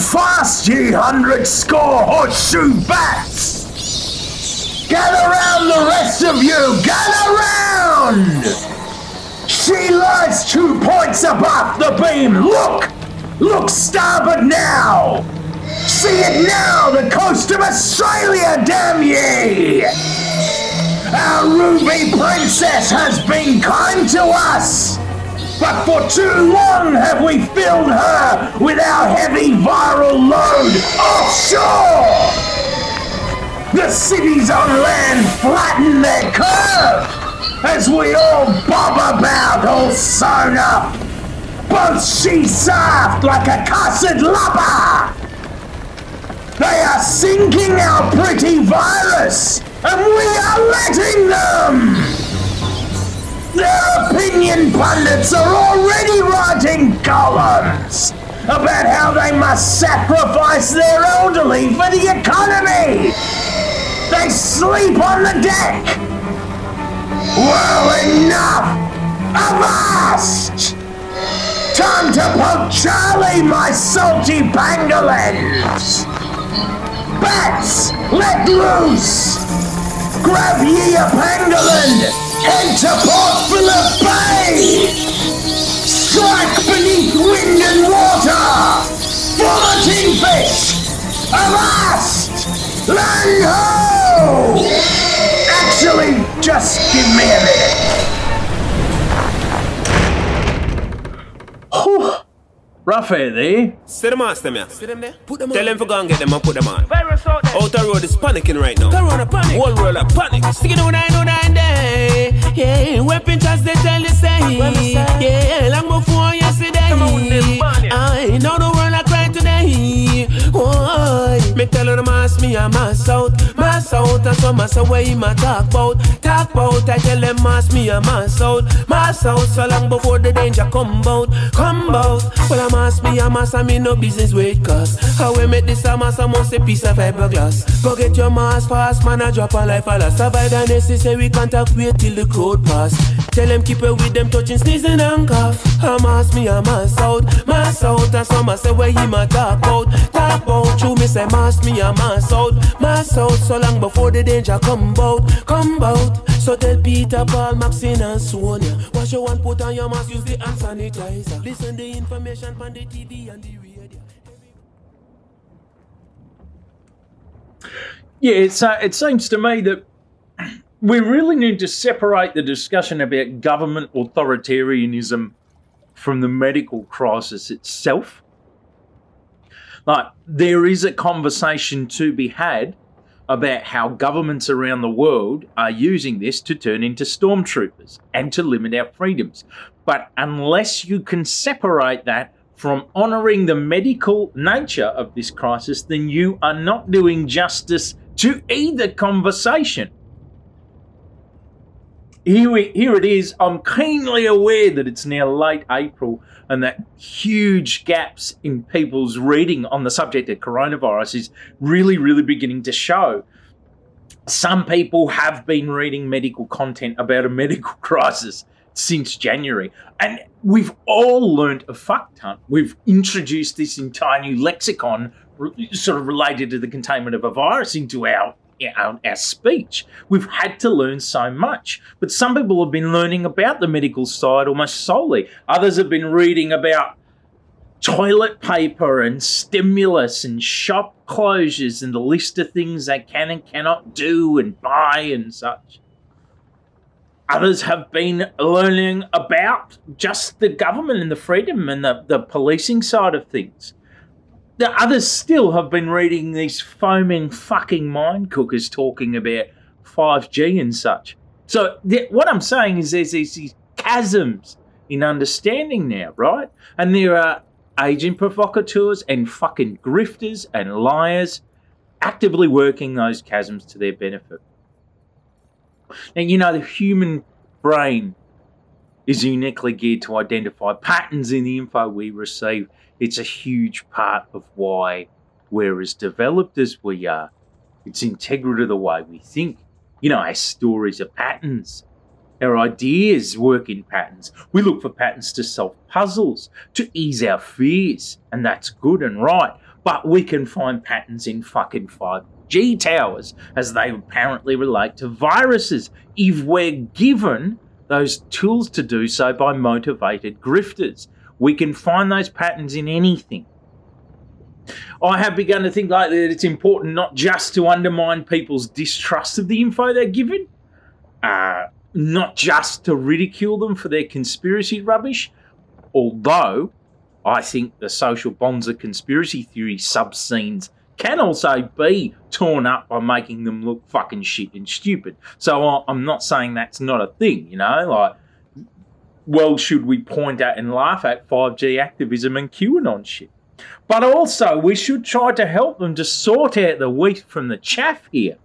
fast, ye hundred score horseshoe bats! Gather round the rest of you! Gather round! She lies two points above the beam! Look! Look starboard now! See it now! The coast of Australia, damn ye! Our ruby princess has been kind to us! But for too long have we filled her with our heavy viral load offshore! The cities on land flatten their curve as we all bob about all sewn up. Both she soft like a cussed lubber. They are sinking our pretty virus, and we are letting them! Their opinion pundits are already writing columns about how they must sacrifice their elderly for the economy. They sleep on the deck. Well, enough! Avast! Time to poke Charlie, my salty pangolins! Bats, let loose! Grab ye a pangolin! Enter Port Phillip Bay! Strike beneath wind and water! Vomiting fish! Avast! Land ho! Actually, just give me a minute. Whew. Rough air there. Sit them on, them here. Sit them there. Put them on. Tell them to go and get them and put them on. Virus out there. Outer road is panicking right now. Corona panic. Whole world are panic. Sticking on nine on nine day. Yeah, weapon just they tell you say. Yeah, long before yesterday. I know the world I today. Me tell them ask me I'm mass out, mass out, and some mass away my talk about, talk about. I tell them ask me I'm mass out, mass out, so long before the danger come out, come out. Well I'm ask me I'm mass, I mean no business with cause. How we make this a mass, I must a piece of fiberglass. Go get your mass fast, man, I drop a life a last. Survive the necessary, contact, wait till the crowd pass. Tell them keep it with them touching, sneezing and cough. I'm ask me I'm mass out, mass out, and some mass away he my talk out, talk out. You me say mass me a mass out, mass out so long before the danger come bout, come bout. So tell Peter, Paul, Maxine and Sonia, wash your one, put on your mask, use the hand sanitizer. Listen the information on the TV and the radio. Yeah, it's, uh, it seems to me that we really need to separate the discussion about government authoritarianism from the medical crisis itself. There is a conversation to be had about how governments around the world are using this to turn into stormtroopers and to limit our freedoms. But unless you can separate that from honouring the medical nature of this crisis, then you are not doing justice to either conversation. Here, here it is. I'm keenly aware that it's now late April and that huge gaps in people's reading on the subject of coronavirus is really, really beginning to show. Some people have been reading medical content about a medical crisis since January, and we've all learnt a fuck ton. We've introduced this entire new lexicon, sort of related to the containment of a virus, into our our, our speech. We've had to learn so much. But some people have been learning about the medical side almost solely. Others have been reading about toilet paper and stimulus and shop closures and the list of things they can and cannot do and buy and such. Others have been learning about just the government and the freedom and the, the policing side of things the others still have been reading these foaming fucking mind cookers talking about 5G and such. So th- what I'm saying is there's these, these chasms in understanding now, right? And there are agent provocateurs and fucking grifters and liars actively working those chasms to their benefit. And you know, the human brain is uniquely geared to identify patterns in the info we receive it's a huge part of why we're as developed as we are. It's integral to the way we think. You know, our stories are patterns. Our ideas work in patterns. We look for patterns to solve puzzles, to ease our fears, and that's good and right. But we can find patterns in fucking 5G towers as they apparently relate to viruses if we're given those tools to do so by motivated grifters. We can find those patterns in anything. I have begun to think like that it's important not just to undermine people's distrust of the info they're given, uh, not just to ridicule them for their conspiracy rubbish, although I think the social bonds of conspiracy theory sub-scenes can also be torn up by making them look fucking shit and stupid. So I'm not saying that's not a thing, you know, like, well, should we point at and laugh at 5G activism and QAnon shit? But also, we should try to help them to sort out the wheat from the chaff here.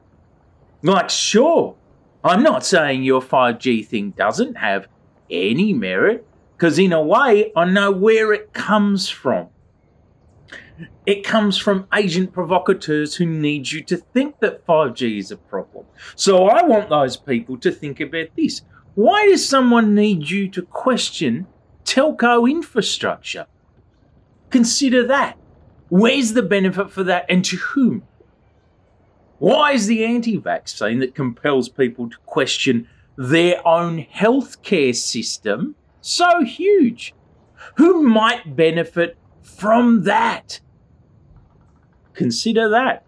Like, sure, I'm not saying your 5G thing doesn't have any merit, because in a way, I know where it comes from. It comes from agent provocateurs who need you to think that 5G is a problem. So I want those people to think about this. Why does someone need you to question telco infrastructure? Consider that. Where's the benefit for that and to whom? Why is the anti vaccine that compels people to question their own healthcare system so huge? Who might benefit from that? Consider that.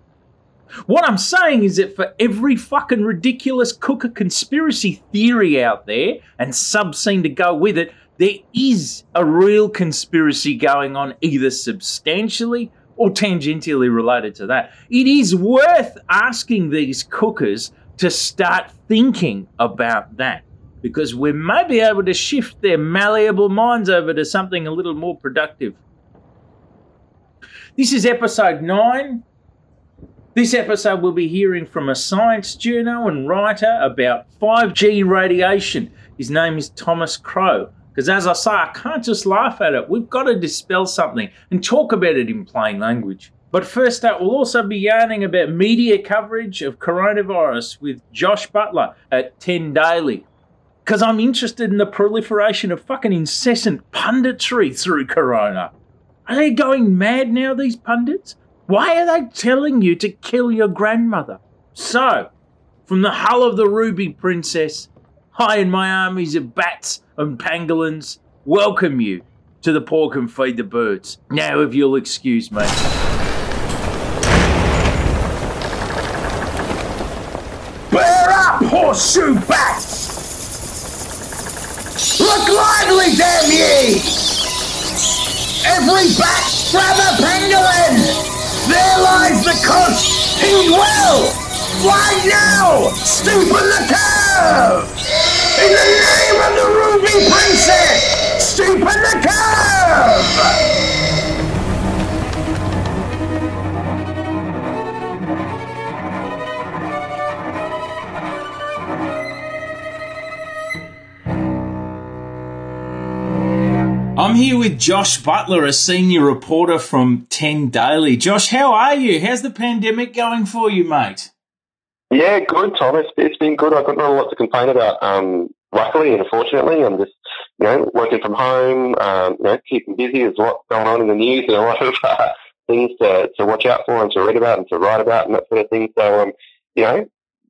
What I'm saying is that for every fucking ridiculous cooker conspiracy theory out there and subscene to go with it, there is a real conspiracy going on, either substantially or tangentially related to that. It is worth asking these cookers to start thinking about that because we may be able to shift their malleable minds over to something a little more productive. This is episode 9. This episode we'll be hearing from a science journal and writer about 5G radiation. His name is Thomas Crow. Because as I say, I can't just laugh at it. We've got to dispel something and talk about it in plain language. But first up, we'll also be yarning about media coverage of coronavirus with Josh Butler at 10 Daily. Because I'm interested in the proliferation of fucking incessant punditry through Corona. Are they going mad now, these pundits? Why are they telling you to kill your grandmother? So, from the hull of the Ruby Princess, I and my armies of bats and pangolins welcome you to the Pork and Feed the Birds. Now, if you'll excuse me. Bear up, horseshoe bats! Look lively, damn ye! Every bat grab a pangolin! There lies the coast! He will! Right now! On the curve! In the name of the Ruby Princess! On the curve! I'm here with Josh Butler, a senior reporter from 10 Daily. Josh, how are you? How's the pandemic going for you, mate? Yeah, good, Thomas. It's been good. I've got not a lot to complain about. Um, luckily and fortunately, I'm just, you know, working from home, um, you know, keeping busy. There's a lot going on in the news and a lot of uh, things to, to watch out for and to read about and to write about and that sort of thing. So, um, you know,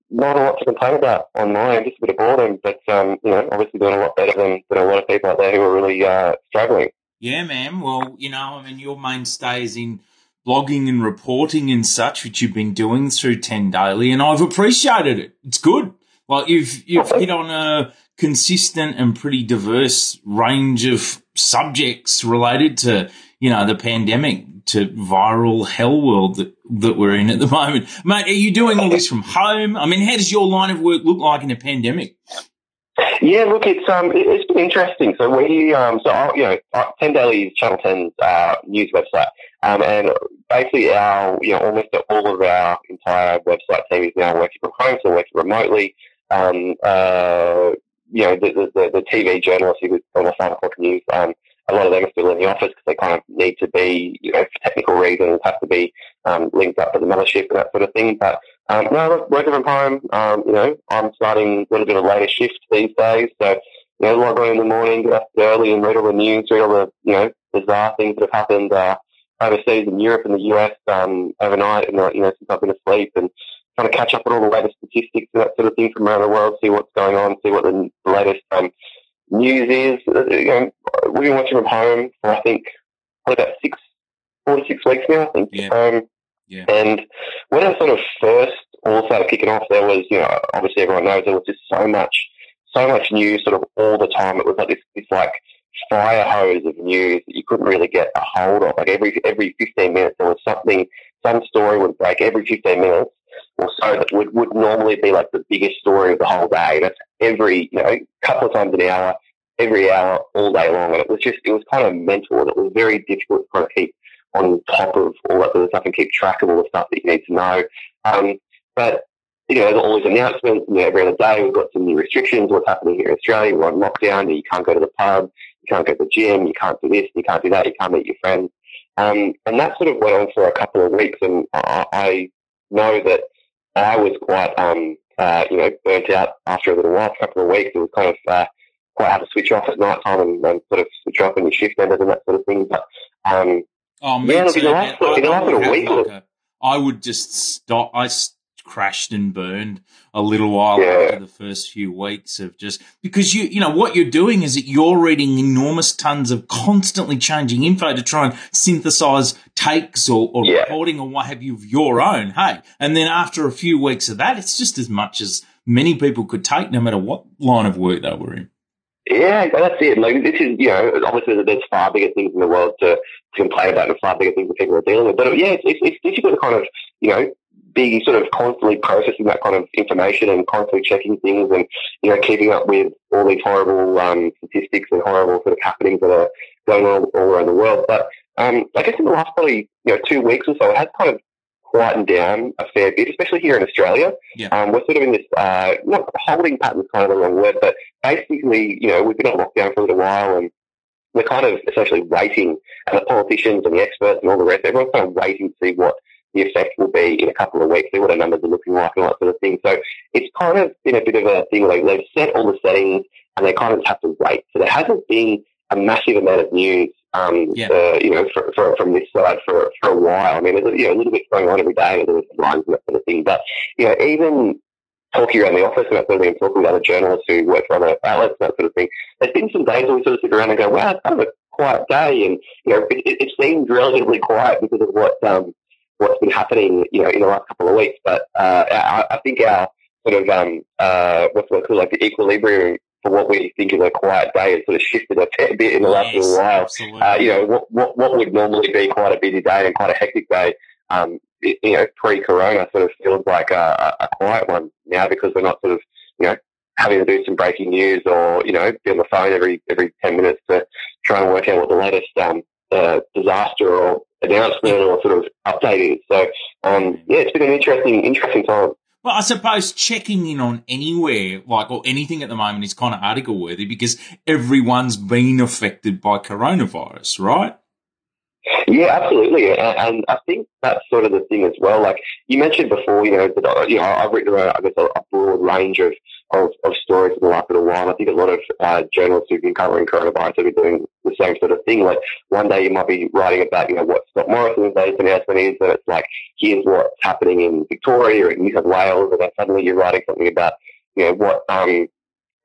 not a lot to complain about on my end, just a bit of boredom, but um, you know, obviously doing a lot better than, than a lot of people out there who are really uh, struggling. Yeah, man. Well, you know, I mean, your mainstay is in blogging and reporting and such, which you've been doing through Ten Daily, and I've appreciated it. It's good. Like you've you've hit on a consistent and pretty diverse range of subjects related to you know the pandemic to viral hell world that, that we're in at the moment. Mate, are you doing all this from home? I mean, how does your line of work look like in a pandemic? Yeah, look, it's um, it's interesting. So we um, so I, you know, Ten Daily is Channel 10's uh, news website, um, and basically our you know almost all of our entire website team is now working from home, so working remotely. Um, uh, you know, the, the, the TV journalists who was on the o'clock news, um, a lot of them are still in the office because they kind of need to be, you know, for technical reasons, have to be um, linked up to the mothership and that sort of thing. But um, no, working from home, um, you know, I'm starting a little bit of later shift these days. So, you know, log on in the morning, get up early and read all the news, read all the, you know, bizarre things that have happened, uh, overseas in Europe and the US um, overnight, and uh, you know since I've been asleep, and trying to catch up on all the latest statistics and that sort of thing from around the world, see what's going on, see what the latest um, news is. Uh, you know, we've been watching from home for I think probably about six, four to six weeks now. I think. Yeah. Um, Yeah. And when I sort of first all started kicking off, there was, you know, obviously everyone knows there was just so much, so much news sort of all the time. It was like this, this like fire hose of news that you couldn't really get a hold of. Like every every 15 minutes there was something, some story would break every 15 minutes or so that would, would normally be like the biggest story of the whole day. That's every, you know, couple of times an hour, every hour, all day long. And it was just, it was kind of mental and it was very difficult to kind of keep on top of all that sort of stuff and keep track of all the stuff that you need to know. Um, but you know, there's always announcements. You know, every other day we've got some new restrictions. What's happening here in Australia? We're on lockdown. You can't go to the pub. You can't go to the gym. You can't do this. You can't do that. You can't meet your friends. Um, and that sort of went on for a couple of weeks. And I, I know that I was quite, um, uh, you know, burnt out after a little while. A couple of weeks, it was kind of uh, quite hard to switch off at night time and, and sort of switch off when you shift ended and that sort of thing. But um, Oh, me Yeah, too. in the man. last- in the last little week, like a- I would just stop. I crashed and burned a little while Yeah. after the first few weeks of just because you you know what you're doing is that you're reading enormous tons of constantly changing info to try and synthesize takes or, or Yeah. reporting or what have you of your own. Hey, and then after a few weeks of that, it's just as much as many people could take, no matter what line of work they were in. Yeah, that's it. Like this is, you know, obviously there's far bigger things in the world to, to complain about and far bigger things that people are dealing with. But yeah, it's, it's, it's difficult to kind of, you know, be sort of constantly processing that kind of information and constantly checking things and, you know, keeping up with all these horrible um, statistics and horrible sort of happenings that are going on all around the world. But um, I guess in the last probably, you know, two weeks or so, it has kind of quietened down a fair bit, especially here in Australia. Yeah. Um, we're sort of in this, uh, not holding pattern is kind of the wrong word, but basically, you know, we've been on lockdown for a little while and we're kind of essentially waiting, and the politicians and the experts and all the rest, everyone's kind of waiting to see what the effect will be in a couple of weeks, see what our numbers are looking like and all that sort of thing. So it's kind of been a bit of a thing like they've set all the settings and they kind of have to wait. So there hasn't been a massive amount of news, um, Yeah. uh, you know, for, for, from this side for, for a while. I mean, there's, you know, a little bit going on every day, a little bit there's lines and that sort of thing. But, you know, even talking around the office and that sort of thing, and talking to other journalists who work for other outlets and that sort of thing, there's been some days where we sort of sit around and go, wow, it's kind of a quiet day. And, you know, it, it, it seems relatively quiet because of what, um, what's been happening, you know, in the last couple of weeks. But, uh, I, I think our sort of, um, uh, what's it called, like the equilibrium for what we think is a quiet day has sort of shifted a fair bit in the last Yes, little while uh, you know, what, what, what would normally be quite a busy day and quite a hectic day, um, you know, pre-corona sort of feels like a, a a quiet one now because we're not sort of, you know, having to do some breaking news or, you know, be on the phone every, every 10 minutes to try and work out what the latest, um, uh, disaster or announcement or sort of update is. So, um, yeah, it's been an interesting, interesting time. Well, I suppose checking in on anywhere, like, or anything at the moment is kind of article worthy because everyone's been affected by coronavirus, right? Yeah, absolutely, and, and I think that's sort of the thing as well. Like you mentioned before, you know, that uh, you know, I've written a, I guess a, broad range of, of, of stories in the last little while. I think a lot of uh, journalists who've been covering coronavirus have been doing the same sort of thing. Like one day you might be writing about, you know, what Scott Morrison's latest announcement is, and it's like, here's what's happening in Victoria or in New South Wales, and then suddenly you're writing something about, you know, what um,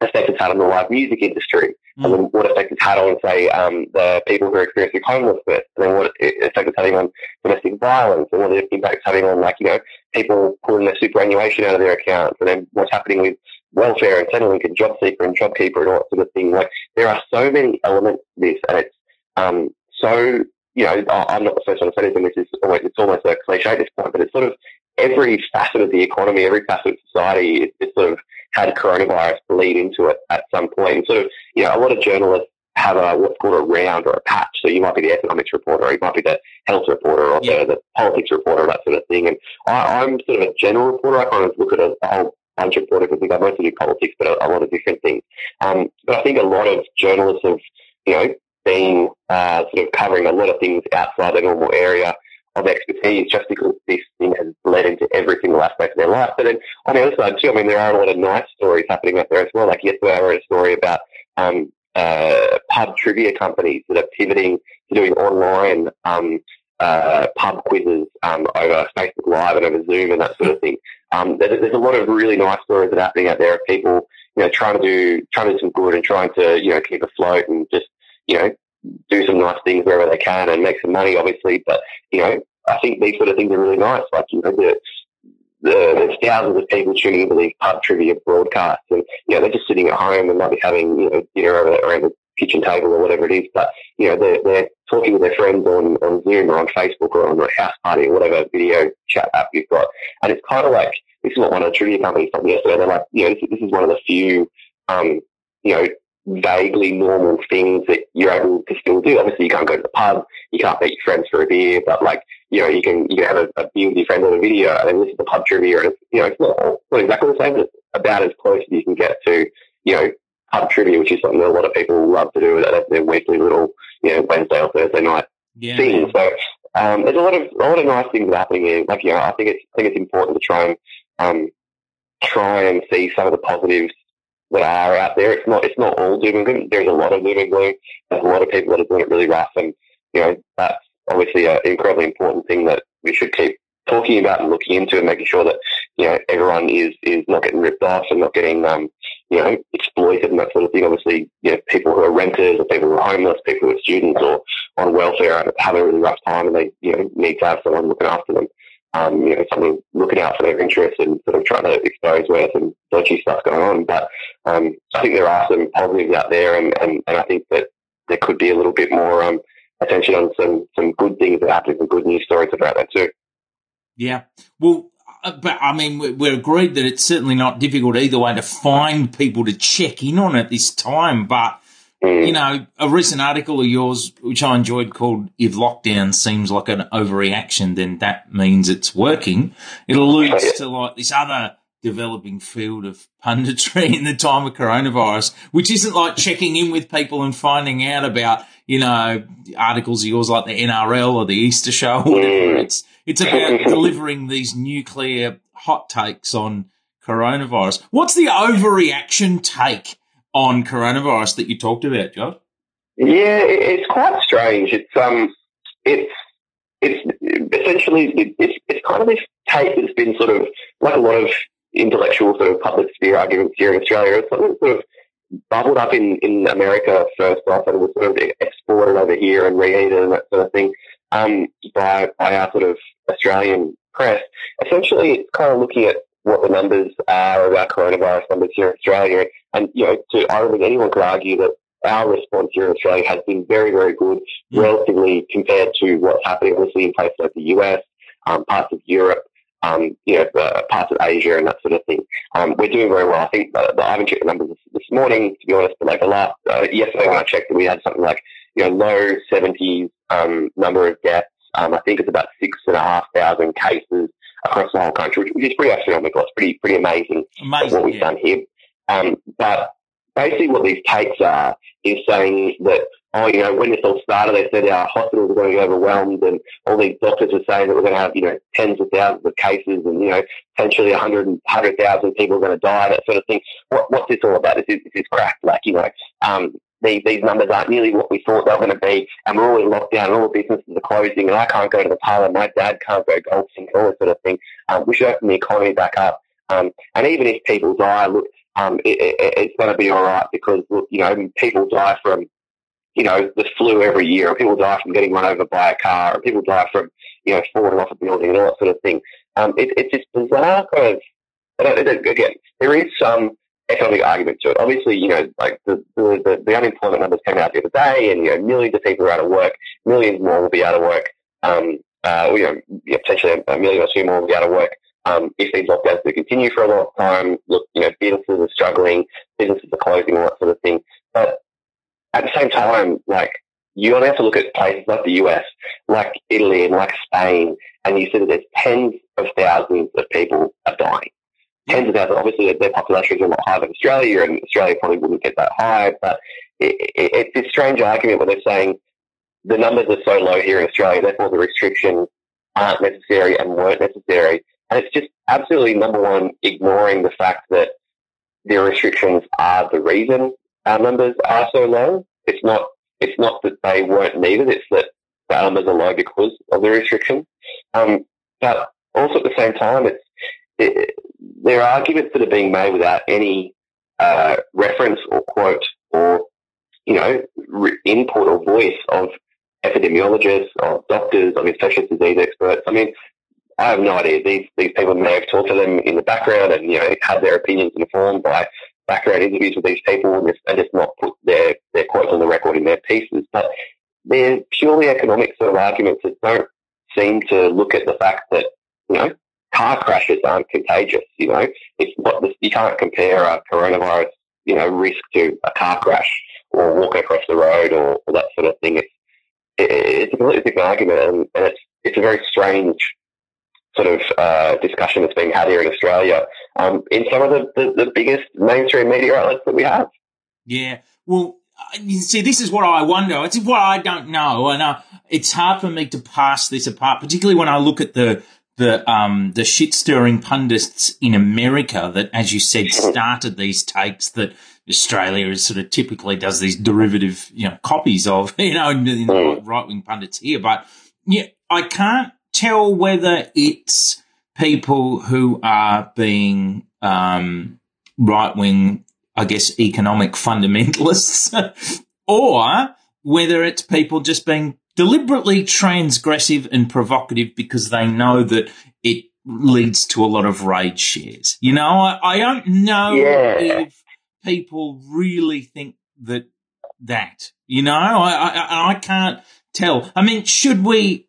effect it's had on the live music industry? And then what effect it's had on, say, um, the people who are experiencing homelessness, and then what effect it's having on domestic violence, and what the impact it's having on, like, you know, people pulling their superannuation out of their accounts, and then what's happening with welfare and Centrelink and JobSeeker and JobKeeper and all that sort of thing. Like, there are so many elements to this, and it's um, so, you know, I'm not the first one to say this, and this is always, it's almost a cliche at this point, but it's sort of every facet of the economy, every facet of society, it, it's sort of had coronavirus bleed into it at some point. And sort of, you know, a lot of journalists have a what's called a round or a patch. So you might be the economics reporter, or you might be the health reporter, or Yeah. the, the politics reporter, that sort of thing. And I, I'm sort of a general reporter. I kind of look at a, a whole bunch of reporters. I think I mostly do politics, but a, a lot of different things. Um, but I think a lot of journalists have, you know, been uh, sort of covering a lot of things outside the normal area of expertise just because this thing has bled into every single aspect of their life. But then on the other side too, I mean, there are a lot of nice stories happening out there as well. Like yesterday I read a story about um, uh, pub trivia companies that are pivoting to doing online um, uh, pub quizzes um, over Facebook Live and over Zoom and that sort of thing. Um, there's, a lot of really nice stories that are happening out there of people, you know, trying to do trying to do some good and trying to you know keep afloat and just you know do some nice things wherever they can and make some money, obviously. But you know, I think these sort of things are really nice. Like you know, the, the, there's thousands of people tuning into these pub trivia broadcasts, and you know, they're just sitting at home and might be having you know dinner around the kitchen table or whatever it is. But you know, they're, they're talking with their friends on, on Zoom or on Facebook or on a house party or whatever video chat app you've got. And it's kind of like, this is what one of the trivia companies told me yesterday. They're like, you know, this, this is one of the few, um, you know, vaguely normal things that you're able to still do. Obviously, you can't go to the pub, you can't meet your friends for a beer, but like, you know, you can you can have a, a beer with your friends on a video and this is the pub trivia, and it's, you know, it's not, not exactly the same, but it's about as close as you can get to, you know, pub trivia, which is something that a lot of people love to do. That's their weekly little, you know, Wednesday or Thursday night yeah. thing. So um, there's a lot of a lot of nice things happening here. Like you know, I think it's I think it's important to try and um, try and see some of the positives that are out there. It's not it's not all doom and gloom. There's a lot of doom and gloom. There's a lot of people that are doing it really rough, and you know that's obviously an incredibly important thing that we should keep talking about and looking into and making sure that you know everyone is is not getting ripped off and not getting um, you know exploited and that sort of thing. Obviously, you know people who are renters or people who are homeless, people who are students or on welfare are having a really rough time and they you know need to have someone looking after them. Um, you know, someone looking out for their interests and sort of trying to expose where some dodgy stuff going on. But um, I think there are some positives out there, and, and, and I think that there could be a little bit more um, attention on some some good things that are happening, some good news stories about that too. Yeah. Well, uh, but I mean, we're agreed that it's certainly not difficult either way to find people to check in on at this time. But, mm. you know, a recent article of yours, which I enjoyed called If Lockdown Seems Like an Overreaction, then that means it's working. It alludes to like this other developing field of punditry in the time of coronavirus, which isn't like checking in with people and finding out about, you know, articles of yours like the NRL or the Easter show or whatever. Mm. It's, it's about delivering these nuclear hot takes on coronavirus. What's the overreaction take on coronavirus that you talked about, Josh? Yeah, it's quite strange. It's um, it's it's essentially it's it's kind of this tape that's been sort of like a lot of intellectual sort of public sphere arguments here in Australia. It's something sort of bubbled up in, in America first off and was sort of exported over here and reheated and that sort of thing um, by, by our sort of Australian press. Essentially, it's kind of looking at what the numbers are of our coronavirus numbers here in Australia. And, you know, to, I don't think anyone could argue that our response here in Australia has been very, very good, mm. relatively compared to what's happening, obviously, in places like the US, um, parts of Europe, um, you know, uh, parts of Asia and that sort of thing. Um, we're doing very well. I think uh, I haven't checked the numbers this, this, morning, to be honest, but like the last, uh, yesterday when I checked, we had something like, you know, low 70s um, number of deaths. Um, I think it's about six and a half thousand cases across the whole country, which, which is pretty astronomical. It's pretty, pretty amazing, amazing what we've yeah. done here. Um, but basically what these takes are is saying that oh, you know, when this all started, they said our hospitals are going to be overwhelmed and all these doctors are saying that we're going to have, you know, tens of thousands of cases and, you know, potentially 100, 100,000 people are going to die, that sort of thing. What, what's this all about? Is this, is this crap? Like, you know, um, these, these numbers aren't nearly what we thought they were going to be, and we're all in lockdown, and all the businesses are closing, and I can't go to the parlour, my dad can't go golfing, all that sort of thing. Um, we should open the economy back up. Um, and even if people die, look, um, it, it, it's going to be all right because, you know, people die from you know, the flu every year, or people die from getting run over by a car, or people die from, you know, falling off a building and all that sort of thing. Um, it, it's just bizarre kind of, again, there is some economic argument to it. Obviously, you know, like the, the, the, unemployment numbers came out the other day and, you know, millions of people are out of work, millions more will be out of work, um, uh, you know, potentially a million or two more will be out of work. Um, if these lockdowns do continue for a long time, look, you know, businesses are struggling, businesses are closing, all that sort of thing. But at the same time, like you only have to look at places like the US, like Italy and like Spain, and you see that there's tens of thousands of people are dying. Tens of thousands. Obviously, their population is a lot higher than Australia, and Australia probably wouldn't get that high. But it, it, it's this strange argument where they're saying the numbers are so low here in Australia, therefore the restrictions aren't necessary and weren't necessary. And it's just absolutely number one, ignoring the fact that the restrictions are the reason our numbers are so low. It's not it's not that they weren't needed. It's that the numbers are low because of the restriction. Um, but also at the same time, it's it, there are arguments that are being made without any uh, reference or quote or you know re- input or voice of epidemiologists, of doctors, of infectious disease experts. I mean, I have no idea. These these people may have talked to them in the background and you know had their opinions informed by background interviews with these people and just, and just not put their their quotes on the record in their pieces. But they're purely economic sort of arguments that don't seem to look at the fact that you know car crashes aren't contagious. You know, it's what you can't compare a coronavirus you know risk to a car crash or walking across the road or, or that sort of thing. It's it, it's a completely different argument, and, and it's it's a very strange sort of uh, discussion that's being had here in Australia um, in some of the, the, the, biggest mainstream media outlets that we have. Yeah. Well, you see, this is what I wonder. It's what I don't know, and uh, it's hard for me to pass this apart, particularly when I look at the the um, the shit stirring pundits in America that, as you said, started these takes that Australia is sort of typically does these derivative, you know, copies of, you know, in, in the mm. right wing pundits here. But yeah, I can't tell whether it's people who are being um, right wing, I guess, economic fundamentalists, or whether it's people just being deliberately transgressive and provocative because they know that it leads to a lot of rage shares. You know, I, I don't know yeah. if people really think that that. You know, I, I I can't tell. I mean, should we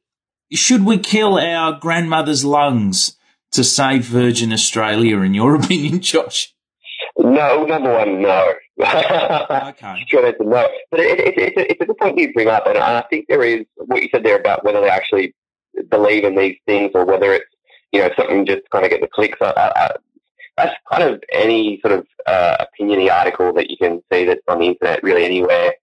should we kill our grandmother's lungs to save Virgin Australia? In your opinion, Josh? No, number one, no. okay. No. But it, it, it's, a, it's a good point you bring up, and I think there is what you said there about whether they actually believe in these things or whether it's you know something just kind of get the clicks. I, I, that's kind of any sort of uh, opiniony article that you can see that's on the internet, really anywhere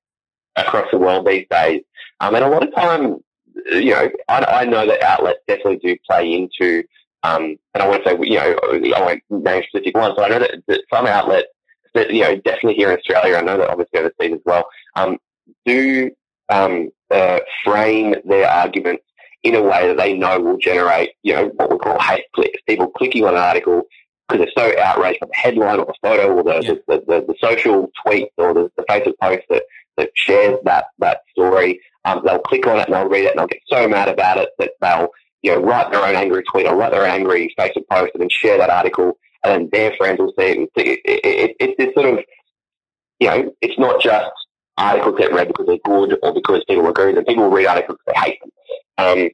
across the world these days. Um, and a lot of time, you know, I, I know that outlets definitely do play into, um, and I want to say, you know, I won't name specific ones, but I know that, that some outlets, that, you know, definitely here in Australia, I know that obviously overseas as well, um, do um, uh, frame their arguments in a way that they know will generate, you know, what we call hate clicks. People clicking on an article because they're so outraged by the headline or the photo or the, yeah. the, the, the, social tweet or the, the Facebook post that, that shares that, that story. Um, they'll click on it and they'll read it and they'll get so mad about it that they'll, you know, write their own angry tweet or write their own angry Facebook post and then share that article and then their friends will see it. And see it, it, it, it's sort of, you know, it's not just articles get read because they're good or because people agree with them. People will read articles because they hate them. Um,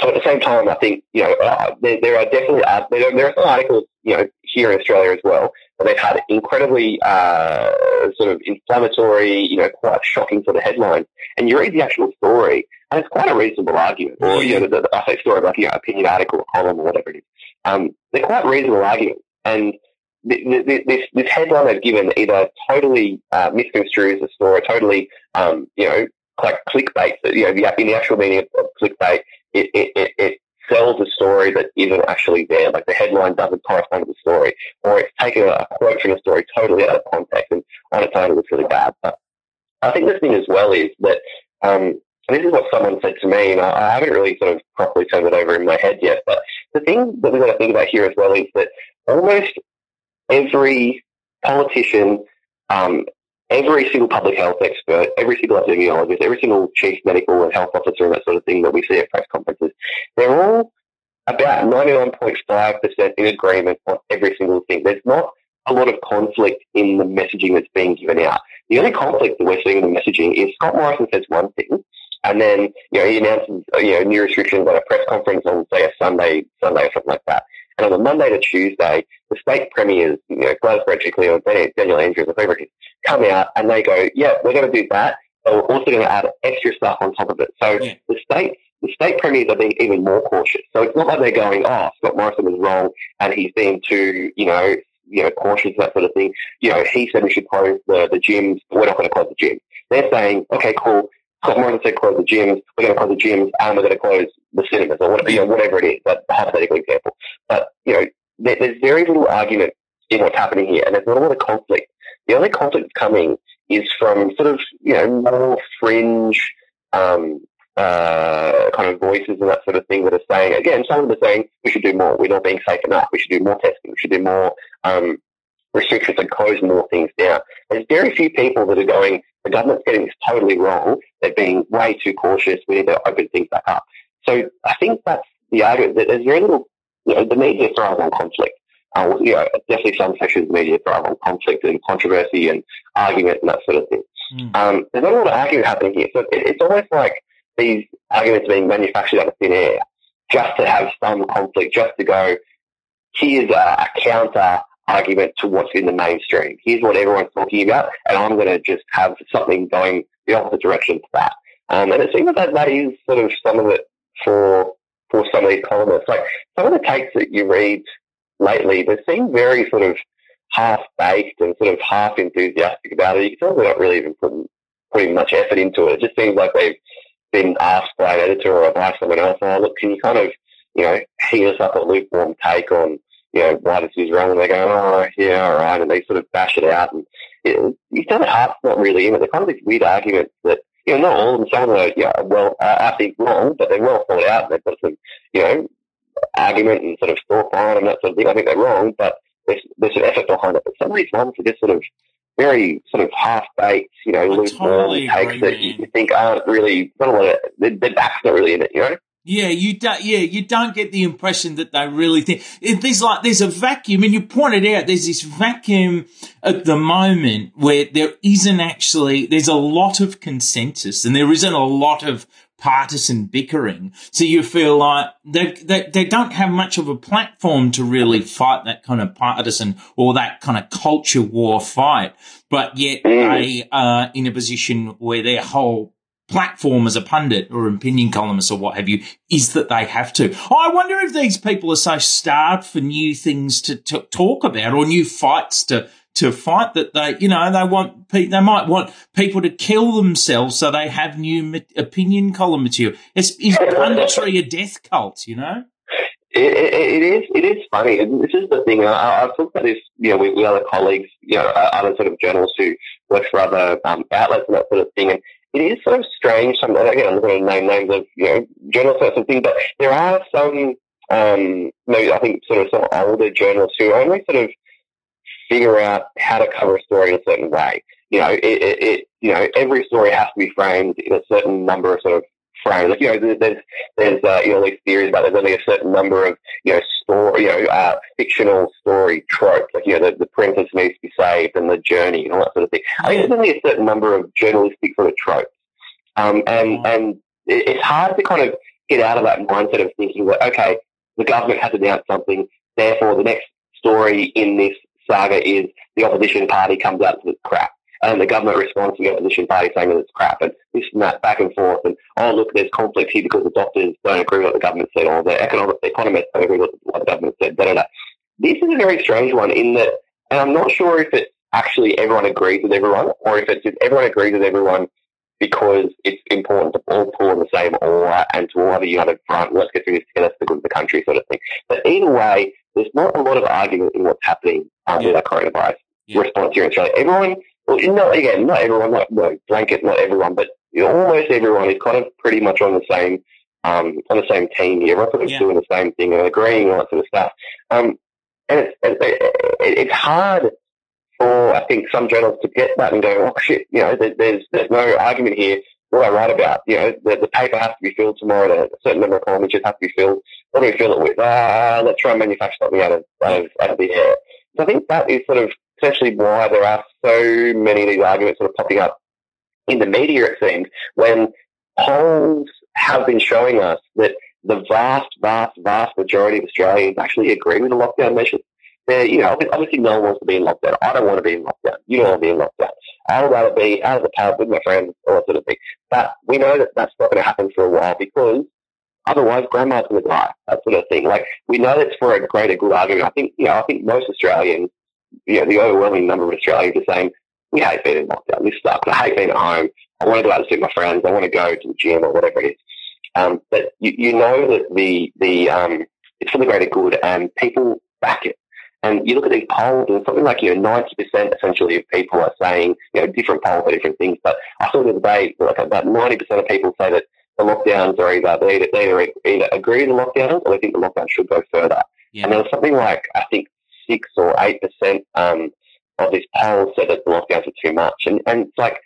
so at the same time, I think you know uh, there, there, are definitely uh, there, there, are some articles you know here in Australia as well they've had incredibly uh, sort of inflammatory, you know, quite shocking sort of headlines, and you read the actual story, and it's quite a reasonable argument, or you know, the, the, I say story like you know opinion article, or column, or whatever it is. Um, they're quite reasonable arguments, and this, this headline they've given either totally uh, misconstrues the story, totally, um, you know, like clickbait. You know, in the actual meaning of clickbait, it, it, it, it sells a story that isn't actually there. Like the headline doesn't correspond to the story, or it's taken a quote from the story totally out of context, and on its own it looks really bad. But I think the thing as well is that, um, this is what someone said to me, and I, I haven't really sort of properly turned it over in my head yet. But the thing that we've got to think about here as well is that almost every politician um, every single public health expert, every single epidemiologist, every single chief medical and health officer and that sort of thing that we see at press conferences, they're all about 99.5% in agreement on every single thing. There's not a lot of conflict in the messaging that's being given out. The only conflict that we're seeing in the messaging is Scott Morrison says one thing, and then you know he announces you know new restrictions at a press conference on say a Sunday Sunday or something like that. And on the Monday to Tuesday, the state premiers, you know, Gladys Berejiklian or Daniel Andrews, it is, come out and they go, yeah, we're going to do that, but we're also going to add extra stuff on top of it. So yeah. the state, the state premiers are being even more cautious. So it's not like they're going, oh, Scott Morrison was wrong and he's being too, you know, you know, cautious, that sort of thing. You know, he said we should close the, the gyms, but we're not going to close the gyms. They're saying, okay, cool. Scott Morrison said close the gyms, we're going to close the gyms and we're going to close the cinemas or whatever, you know, whatever it is, that hypothetical example. But, you know, there, there's very little argument in what's happening here and there's not a lot of conflict. The only conflict coming is from sort of, you know, more fringe, um, uh, kind of voices and that sort of thing that are saying, again, some of them are saying we should do more. We're not being safe enough. We should do more testing. We should do more um, restrictions and close more things down. There's very few people that are going, the government's getting this totally wrong. They're being way too cautious. We need to open things back up. So I think that's the argument that there's very little, you know, the media thrives on conflict. Uh, you know, definitely some sections of the media thrive on conflict and controversy and argument and that sort of thing. Mm. Um, there's not a lot of argument happening here. So it, it's almost like these arguments are being manufactured out of thin air just to have some conflict, just to go, here's a, a counter argument to what's in the mainstream. Here's what everyone's talking about, and I'm going to just have something going the opposite direction to that. Um, and it seems that that is sort of some of it for for some of these columnists. Like some of the takes that you read lately, they seem very sort of half baked and sort of half enthusiastic about it. You can tell they're not really even putting, putting much effort into it. It just seems like they've been asked by an editor or by someone else, oh, look, can you kind of, you know, heat us up a lukewarm take on, you know, is wrong? And they go, oh, yeah, all right. And they sort of bash it out. And you tell the heart's not really in it. They're kind of these weird arguments that, you know, not all of them, some of them are, you well, uh, I think wrong, but they're well thought out. And they've got some, you know, argument and sort of thought behind them, that sort of thing. I think they're wrong, but there's, there's an effort behind it. But some of these ones are just sort of very sort of half baked, you know, lukewarm totally takes that you think aren't really not a lot of the, the back's not really in it, you know. Yeah, you don't. Yeah, you don't get the impression that they really think there's like there's a vacuum, and you pointed out there's this vacuum at the moment where there isn't actually there's a lot of consensus, and there isn't a lot of partisan bickering. So you feel like they, they, they don't have much of a platform to really fight that kind of partisan or that kind of culture war fight. But yet mm. they are in a position where their whole platform as a pundit or opinion columnist or what have you is that they have to. I wonder if these people are so starved for new things to, to talk about or new fights to to fight that they, you know, they want they might want people to kill themselves so they have new opinion column material. It's is punditry a death cult, you know? It, it, it is. It is funny, and this is the thing. I, have talked about this, you know, with, with, other colleagues, you know, other sort of journalists who work for other um, outlets and that sort of thing. And it is sort of strange. Some again, I'm not going to name names of you know journalists or something, but there are some, um, maybe I think sort of some older journalists who only sort of figure out how to cover a story in a certain way. You know, it, it, it, you know, every story has to be framed in a certain number of sort of frames. Like, you know, there's, there's, uh, you know, these theories about there's only a certain number of, you know, story, you know, uh, fictional story tropes. Like, you know, the, the princess needs to be saved and the journey and all that sort of thing. I think there's only a certain number of journalistic sort of tropes. Um, and, and it's hard to kind of get out of that mindset of thinking that, okay, the government has announced something, therefore the next story in this saga is the opposition party comes out with crap. And the government responds to the opposition party saying that it's crap and this and that back and forth and oh look there's conflict here because the doctors don't agree with what the government said or the economic the economists don't agree with what the government said. Da, da, da. This is a very strange one in that and I'm not sure if it's actually everyone agrees with everyone or if it's just everyone agrees with everyone because it's important to all pull in the same oar and to all have a united front. Let's get through this together for the good of the country, sort of thing. But either way, there's not a lot of argument in what's happening um, yeah. with that coronavirus yeah. response here in Australia. Everyone, well, not again, not everyone, not no, blanket, not everyone, but almost everyone is kind of pretty much on the same um, on the same team here. Everyone's sort of yeah. doing the same thing and agreeing all that sort of stuff. Um, and it's, it, it's hard for I think some journalists to get that and go, oh shit, you know, there, there's there's no argument here. What I write about, you know, the, the paper has to be filled tomorrow. A certain number of columns just have to be filled. What do we fill it with? Ah, let's try and manufacture something out of, out of out of the air. So I think that is sort of essentially why there are so many of these arguments sort of popping up in the media. It seems when polls have been showing us that the vast, vast, vast majority of Australians actually agree with the lockdown measures they're, you know, obviously no one wants to be in lockdown. I don't want to be in lockdown. You don't want to be in lockdown. I would rather be out of the pub with my friends, all that sort of thing. But we know that that's not going to happen for a while because otherwise grandma's going to die, that sort of thing. Like, we know that's for a greater good argument. I think, you know, I think most Australians, know, the overwhelming number of Australians are saying, we hate being in lockdown. This sucks. I hate being at home. I want to go out and see my friends. I want to go to the gym or whatever it is. Um, but you, you know that the, the, um, it's for the greater good and people back it. And you look at these polls, and something like you know ninety percent essentially of people are saying you know different polls for different things. But I saw the other day like about ninety percent of people say that the lockdowns are either they either, they either, either agree to the lockdowns or they think the lockdown should go further. Yeah. And there was something like I think six or eight percent um, of this poll said that the lockdowns are too much, and and it's like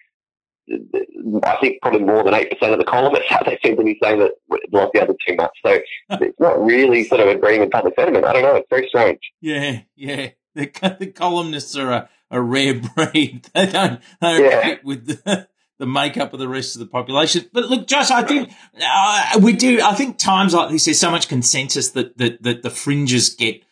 I think probably more than 8% of the columnists out there seem to be saying that lockdowns are too much. So it's not really sort of agreeing with public sentiment. I don't know. It's very strange. Yeah, yeah. The, the columnists are a, a rare breed. They don't, they yeah. fit with the, the makeup of the rest of the population. But look, Josh, I think uh, we do. I think times like this, there's so much consensus that, that, that the fringes get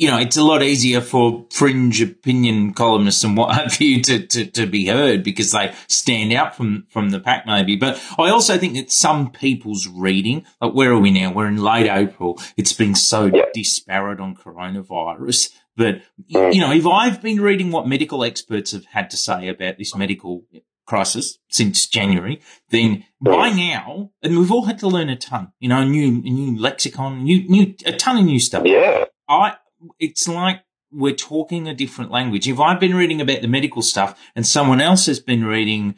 you know, it's a lot easier for fringe opinion columnists and what have you to, to, to be heard because they stand out from, from the pack maybe. But I also think that some people's reading, like where are we now? We're in late April. It's been so yeah. disparate on coronavirus that, you know, if I've been reading what medical experts have had to say about this medical crisis since January, then by now, and we've all had to learn a ton, you know, a new, a new lexicon, new, new, a ton of new stuff. Yeah. I, it's like we're talking a different language. If I've been reading about the medical stuff and someone else has been reading,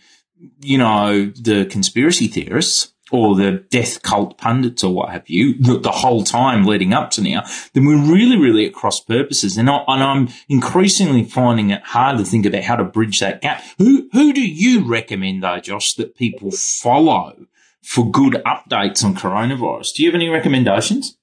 you know, the conspiracy theorists or the death cult pundits or what have you, the, whole time leading up to now, then we're really, really at cross purposes. And, I, and I'm increasingly finding it hard to think about how to bridge that gap. Who, who do you recommend though, Josh, that people follow for good updates on coronavirus? Do you have any recommendations?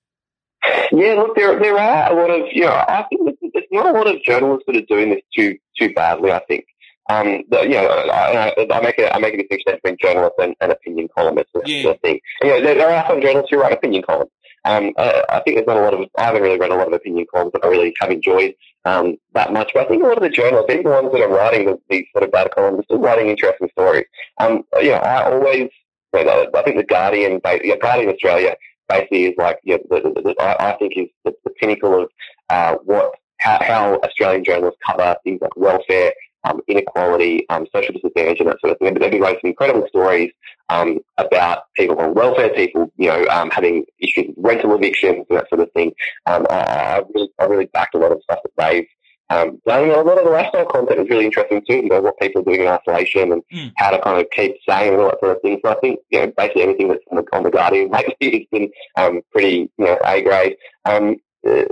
Yeah, look, there there are a lot of you know I think there's not a lot of journalists that are doing this too too badly. I think. Um, the, you know, I, I, make a I make a distinction between journalists and, and opinion columnists. Yeah. Sort of thing. you know, there, there, are some journalists who write opinion columns. Um, I, I think there's not a lot of. I haven't really read a lot of opinion columns that I really have enjoyed um, that much. But I think a lot of the journalists, even the ones that are writing the, these sort of bad columns, are still writing interesting stories. Um, you know, I always. I think the Guardian, Guardian Australia basically is like, yeah, the, the, the, I, I, think is the, the pinnacle of uh, what how, how, Australian journalists cover things like welfare, um, inequality, um, social disadvantage, and that sort of thing. But they've been writing some incredible stories um, about people on welfare, people, you know, um, having issues with rental evictions and that sort of thing. Um, I, I, really, I really backed a lot of stuff that they've um, a lot of the lifestyle content is really interesting too. You know what people are doing in isolation and mm. how to kind of keep sane and all that sort of thing. So I think you know basically everything that's on the, on the Guardian lately has been um, pretty you know A grade. Um, uh,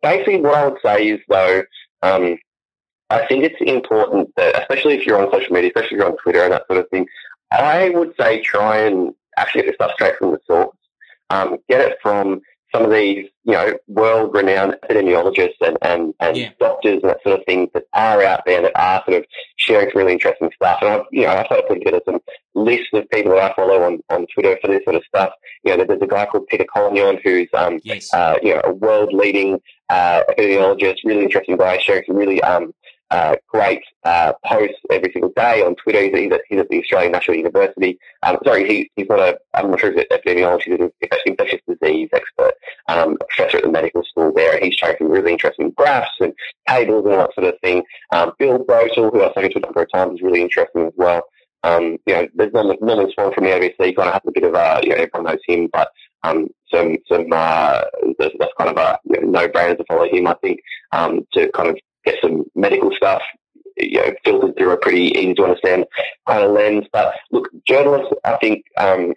basically, what I would say is though, um, I think it's important that especially if you're on social media, especially if you're on Twitter and that sort of thing, I would say try and actually get the stuff straight from the source. Um, get it from some of these, you know, world-renowned epidemiologists and, and, and yeah. doctors and that sort of thing that are out there that are sort of sharing some really interesting stuff. And I've, you know, I've started putting together some lists of people that I follow on, on Twitter for this sort of stuff. You know, there's a guy called Peter Collignon who's, um, yes. uh, you know, a world-leading, uh, epidemiologist, really interesting guy, sharing some really, um, uh, great uh, posts every single day on Twitter. He's at, he's at the Australian National University. Um, sorry, he, he's not a, I'm not sure if he's epidemiologist, he's an infectious disease expert, um, professor at the medical school there. He's showing some really interesting graphs and tables and that sort of thing. Um, Bill Bowtell, who I've spoken to a number of times, is really interesting as well. Um, you know, there's Norman, Norman Swan from the ABC, kind of has a bit of a, you know, everyone knows him, but um, some, some, uh, that's kind of a you know, no-brainer to follow him, I think, um, to kind of get some medical stuff, you know, filtered through a pretty easy to understand kind of lens. But look, journalists, I think, um,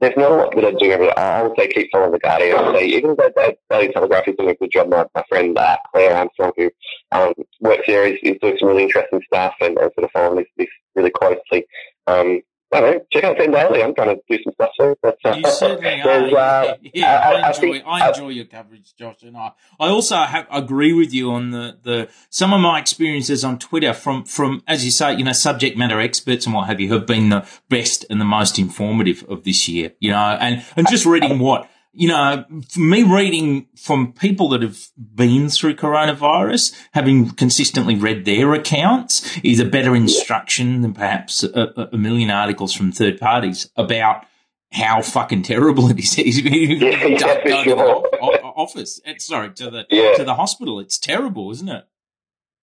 there's not a lot that I do I would say keep following the Guardian. Say even though the Daily Telegraph is doing a good job, my, my friend uh, Clare Armstrong, who um, works there, is, is doing some really interesting stuff and, and sort of following this, this really closely. Um, I don't know, check out Ten Daily. I'm trying to do some stuff too. But, uh, you certainly are. Uh, yeah, I, I, enjoy, I, think, I enjoy your coverage, Josh, and I, I also have, agree with you on the, the some of my experiences on Twitter from from as you say, you know, subject matter experts and what have you have been the best and the most informative of this year. You know, and and just reading what you know, me reading from people that have been through coronavirus, having consistently read their accounts, is a better instruction than perhaps a, a million articles from third parties about how fucking terrible it is. yeah, yeah, to the office, sorry, to the yeah. to the hospital. It's terrible, isn't it?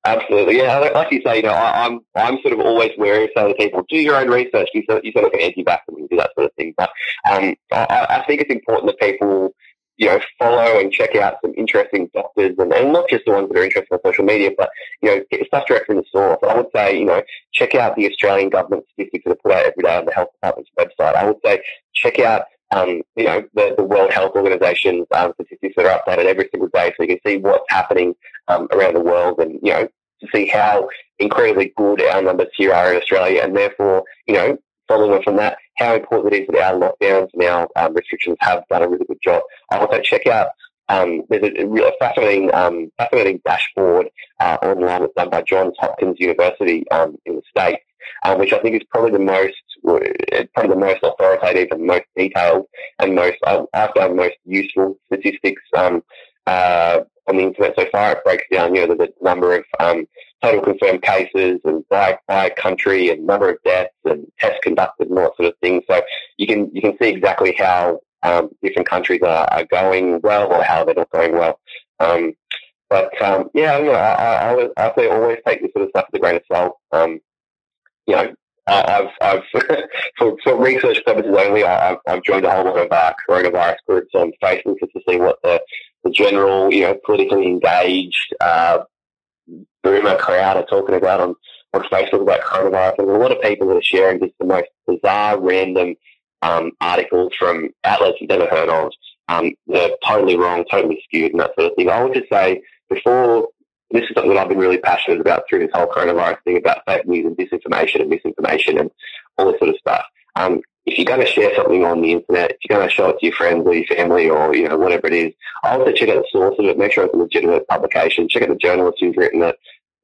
Absolutely, yeah. Like you say, you know, I, am I'm, I'm sort of always wary of saying to people, do your own research. You sort, you sort of anti-vax and do that sort of thing. But um, I, I think it's important that people, you know, follow and check out some interesting doctors, and, and not just the ones that are interested on social media, but you know, get stuff direct from the source. I would say, you know, check out the Australian government statistics that are put out every day on the health department's website. I would say check out um, you know, the, the World Health Organization's um, statistics that are updated every single day, so you can see what's happening um, around the world, and you know, to see how incredibly good our numbers here are in Australia, and therefore, you know, following on from that, how important it is that our lockdowns and our um, restrictions have done a really good job. I also check out um, there's a, a fascinating, um, fascinating dashboard uh, online that's done by Johns Hopkins University um, in the States, um, which I think is probably the most, uh, probably the most authoritative and most detailed and most, I, I found most useful statistics um, uh, on the internet so far. It breaks down, you know, the, the number of um, total confirmed cases and by, by country and number of deaths and tests conducted and all that sort of thing. So you can you can see exactly how um, different countries are, are, going well or how they're not going well. Um, but um, yeah, you know, I, I, I, say always take this sort of stuff with a grain of salt. Um, you know, I've, I've for, for, research purposes only, I've, I've joined a whole lot of uh, coronavirus groups on Facebook just to see what the, the general, you know, politically engaged uh, boomer crowd are talking about on, on Facebook about coronavirus. There's a lot of people that are sharing just the most bizarre, random um, articles from outlets you've never heard of. Um, they're totally wrong, totally skewed, and that sort of thing. I would just say before this is something that I've been really passionate about through this whole coronavirus thing about fake news and disinformation and misinformation and all this sort of stuff. Um, if you're going to share something on the internet, if you're going to show it to your friends or your family or, you know, whatever it is, I also check out the source of it, make sure it's a legitimate publication, check out the journalist who's written it,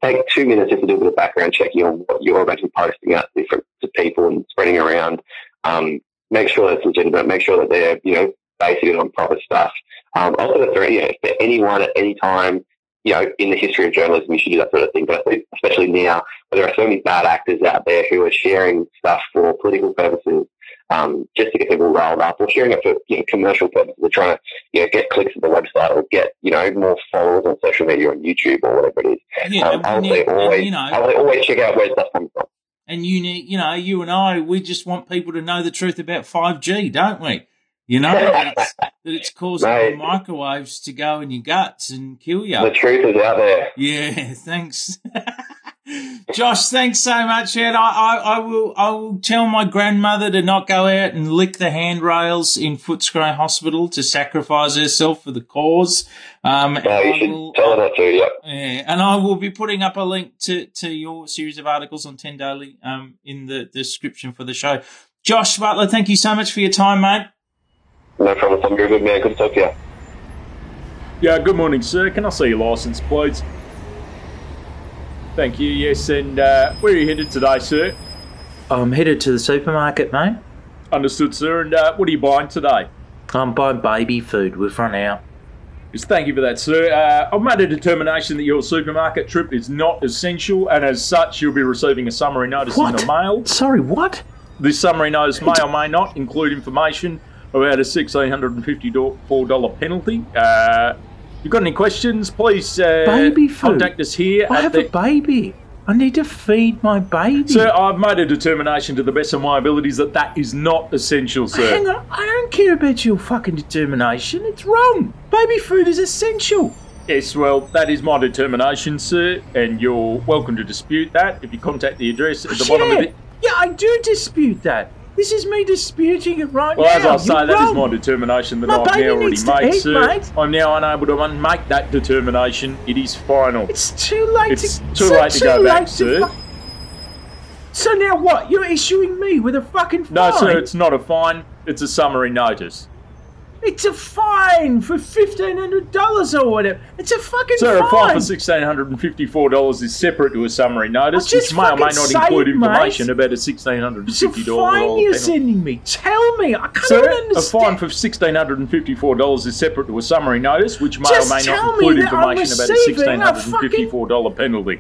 take two minutes just to do a bit of background checking on what you're actually posting out to different to people and spreading around. Um, make sure it's legitimate, make sure that they're, you know, basing it on proper stuff. Um, also, the three, you know, for anyone at any time, you know, in the history of journalism, you should do that sort of thing. But especially now, where there are so many bad actors out there who are sharing stuff for political purposes, um, just to get people riled up, or sharing it for you know, commercial purposes, or trying to you know get clicks at the website, or get you know more followers on social media, on YouTube, or whatever it is. Yeah, um, I would say always, you know, I would always check out where stuff comes from. And you need, you know, you and I, we just want people to know the truth about 5G, don't we? You know, that it's, that it's causing Mate, microwaves to go in your guts and kill you. The truth is out there. Yeah, thanks. Josh, thanks so much, Ed. I, I, I, will I will tell my grandmother to not go out and lick the handrails in Footscray Hospital to sacrifice herself for the cause. Um, no, you should will, tell her that too, yep. Yeah, and I will be putting up a link to, to your series of articles on 10 Daily um, in the description for the show. Josh Butler, thank you so much for your time, mate. No problem. I'm good, man. Good to talk to you. Yeah, good morning, sir. Can I see your license, please? Thank you. Yes, and uh, where are you headed today, sir? I'm headed to the supermarket, mate. Understood, sir. And uh, what are you buying today? I'm buying baby food. We've run out. Yes, thank you for that, sir. Uh, I've made a determination that your supermarket trip is not essential, and as such, you'll be receiving a summary notice what? in the mail. Sorry, what? This summary notice may or may not include information about a $1,654 penalty. Uh, you got any questions, please uh, baby food. contact us here. I have the... a baby. I need to feed my baby. Sir, I've made a determination to the best of my abilities that that is not essential, sir. Hang on, I don't care about your fucking determination. It's wrong. Baby food is essential. Yes, well, that is my determination, sir, and you're welcome to dispute that if you contact the address at the bottom of it. Yeah, I do dispute that. This is me disputing it right well, now. Well, as I say, that wrong. is my determination that my I've now already made, eat, sir. Mate. I'm now unable to make that determination. It is final. It's too late. It's to, too late to go back, sir. so now what? You're issuing me with a fucking fine? No, sir. It's not a fine. It's a summary notice. It's a fine for fifteen hundred dollars or whatever. It's a fucking Sir, fine. a fine for sixteen hundred and fifty-four dollars is separate to a summary notice, which may or may not include information mate. about a sixteen hundred and fifty dollar fine you're penalty. sending me. Tell me, I can't Sir, understand. a fine for sixteen hundred and fifty-four dollars is separate to a summary notice, which may Just or may not include information about a sixteen hundred and fifty-four dollar penalty.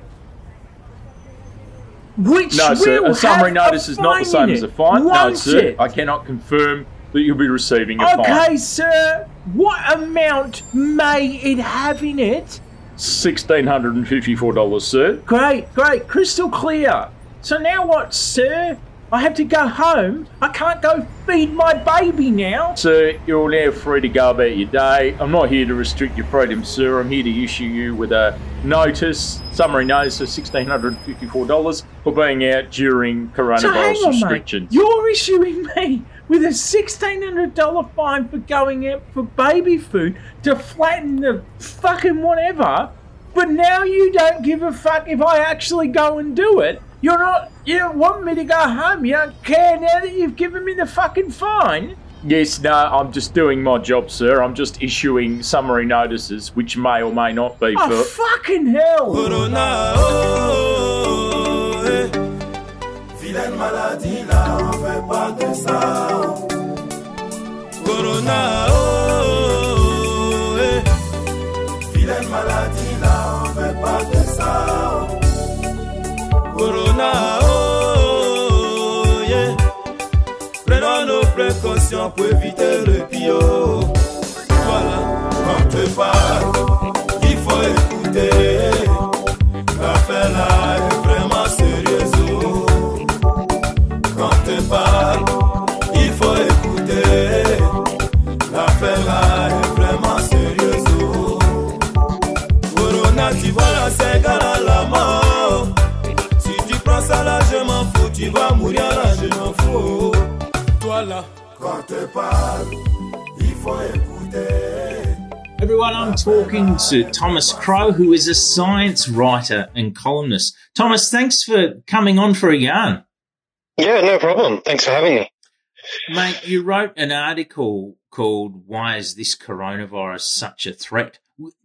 Which no, sir. A summary notice a is not the same as a fine. No, sir. It? I cannot confirm that you'll be receiving a okay, fine. Okay, sir. What amount may it have in it? $1,654, sir. Great, great. Crystal clear. So now what, sir? I have to go home. I can't go feed my baby now. Sir, you're now free to go about your day. I'm not here to restrict your freedom, sir. I'm here to issue you with a notice, summary notice of $1,654 for being out during coronavirus So hang on, restrictions. mate. You're issuing me with a $1,600 fine for going out for baby food to flatten the fucking whatever, but now you don't give a fuck if I actually go and do it. You're not, you don't want me to go home. You don't care now that you've given me the fucking fine. Yes, no, I'm just doing my job, sir. I'm just issuing summary notices, which may or may not be Oh, for. fucking hell. Corona, oh, eh. On pas. Corona, oh, eh. Vilaine maladie là, on fait pas de ça. Corona, oh, yeah. Prenons nos précautions pour éviter le pire. Voilà, quand te parle, il faut écouter. L'affaire te parle, il faut écouter. Everyone, I'm talking to Thomas Crow, who is a science writer and columnist. Thomas, thanks for coming on for a yarn. Yeah, no problem. Thanks for having me. Mate, you wrote an article called Why is this coronavirus such a threat?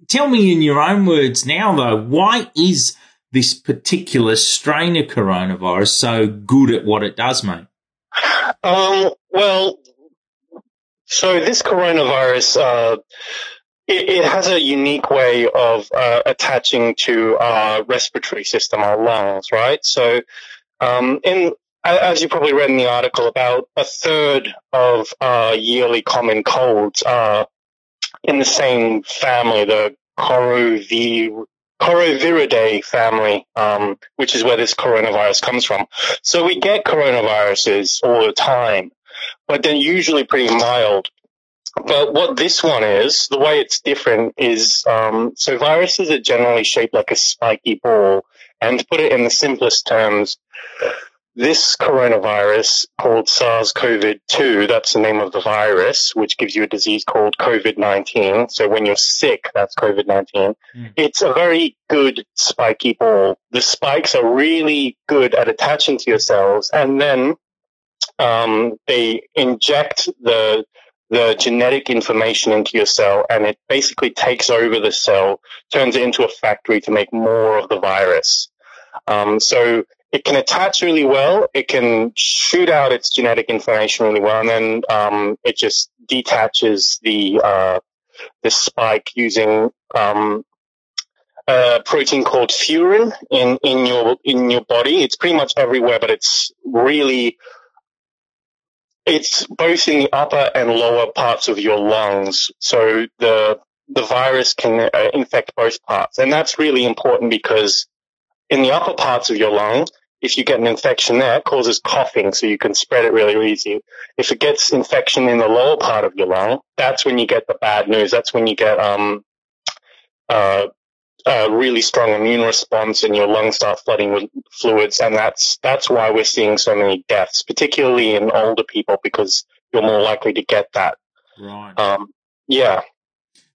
Tell me in your own words now, though, why is this particular strain of coronavirus so good at what it does, mate? Um, well, so this coronavirus, uh, it, it has a unique way of uh, attaching to our respiratory system, our lungs, right? So, um, in as you probably read in the article, about a third of uh, yearly common colds are in the same family, the Corovi- Coroviridae family, um, which is where this coronavirus comes from. So we get coronaviruses all the time, but they're usually pretty mild. But what this one is, the way it's different is, um, so viruses are generally shaped like a spiky ball. And to put it in the simplest terms, this coronavirus called SARS-CoV-2, that's the name of the virus, which gives you a disease called COVID-19. So when you're sick, that's COVID-19. Mm. It's a very good spiky ball. The spikes are really good at attaching to your cells and then, um, they inject the, the genetic information into your cell and it basically takes over the cell, turns it into a factory to make more of the virus. Um, so it can attach really well. It can shoot out its genetic information really well, and then um, it just detaches the uh, the spike using um, a protein called furin in in your in your body. It's pretty much everywhere, but it's really it's both in the upper and lower parts of your lungs. So the the virus can uh, infect both parts, and that's really important because in the upper parts of your lung, if you get an infection there, it causes coughing, so you can spread it really easy. If it gets infection in the lower part of your lung, that's when you get the bad news. That's when you get um, uh, a really strong immune response, and your lungs start flooding with fluids, and that's that's why we're seeing so many deaths, particularly in older people, because you're more likely to get that. Right. Um, yeah.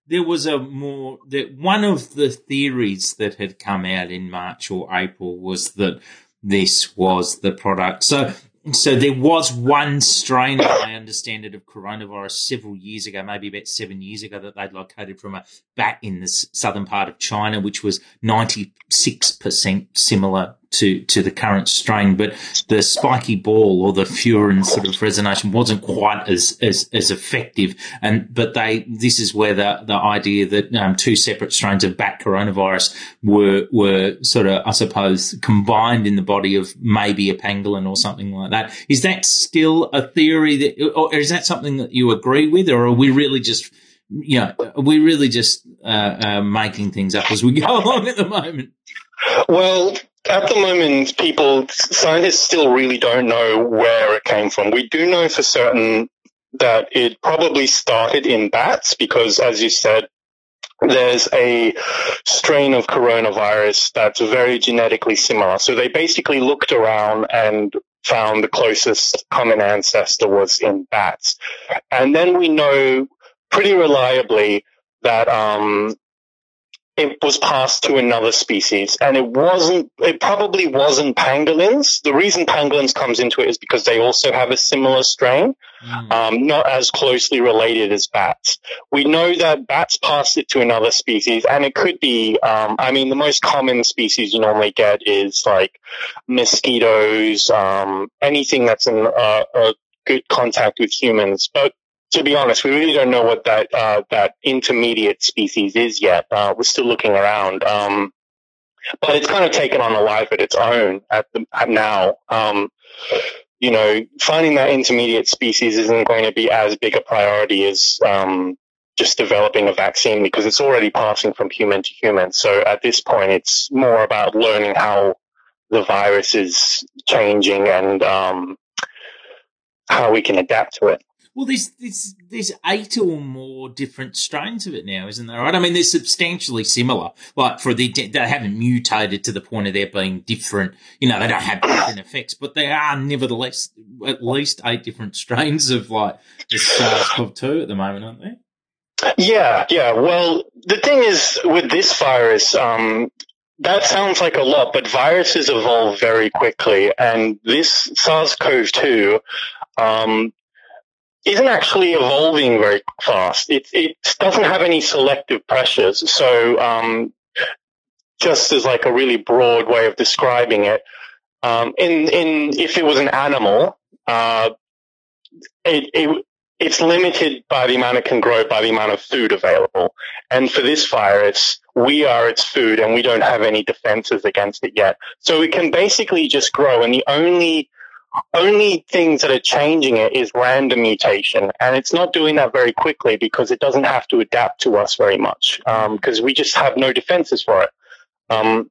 there was a more that one of the theories that had come out in March or April was that this was the product. So so there was one strain, I understand it, of coronavirus several years ago, maybe about seven years ago, that they'd located from a bat in the southern part of China, which was ninety six percent similar to to the current strain, but the spiky ball or the furin sort of resonation wasn't quite as as, as effective. And but they this is where the the idea that um, two separate strains of bat coronavirus were were sort of I suppose combined in the body of maybe a pangolin or something like that. Is that still a theory that, or is that something that you agree with, or are we really just you know, are we really just uh, uh, making things up as we go along at the moment? Well, at the moment, people, scientists still really don't know where it came from. We do know for certain that it probably started in bats because, as you said, there's a strain of coronavirus that's very genetically similar. So they basically looked around and found the closest common ancestor was in bats. And then we know pretty reliably that um, it was passed to another species and it wasn't it probably wasn't pangolins the reason pangolins comes into it is because they also have a similar strain mm. um, not as closely related as bats we know that bats passed it to another species and it could be um, i mean the most common species you normally get is like mosquitoes um, anything that's in uh, a good contact with humans but to be honest, we really don't know what that uh, that intermediate species is yet. Uh, we're still looking around, um, but it's kind of taken on a life of its own at, the, at now. Um, you know, finding that intermediate species isn't going to be as big a priority as um, just developing a vaccine because it's already passing from human to human. So at this point, it's more about learning how the virus is changing and um, how we can adapt to it. Well, there's, there's, there's eight or more different strains of it now, isn't there? Right? I mean, they're substantially similar. Like for the, they haven't mutated to the point of there being different, you know, they don't have different effects, but there are nevertheless at least eight different strains of like the SARS-CoV-2 at the moment, aren't they? Yeah, yeah. Well, the thing is with this virus, um, that sounds like a lot, but viruses evolve very quickly, and this SARS-CoV-2 um, isn't actually evolving very fast. It, it doesn't have any selective pressures. So, um, just as like a really broad way of describing it, um, in, in, if it was an animal, uh, it, it, it's limited by the amount it can grow by the amount of food available. And for this virus, we are its food and we don't have any defenses against it yet. So it can basically just grow. And the only only things that are changing it is random mutation, and it's not doing that very quickly because it doesn't have to adapt to us very much because um, we just have no defenses for it. Um,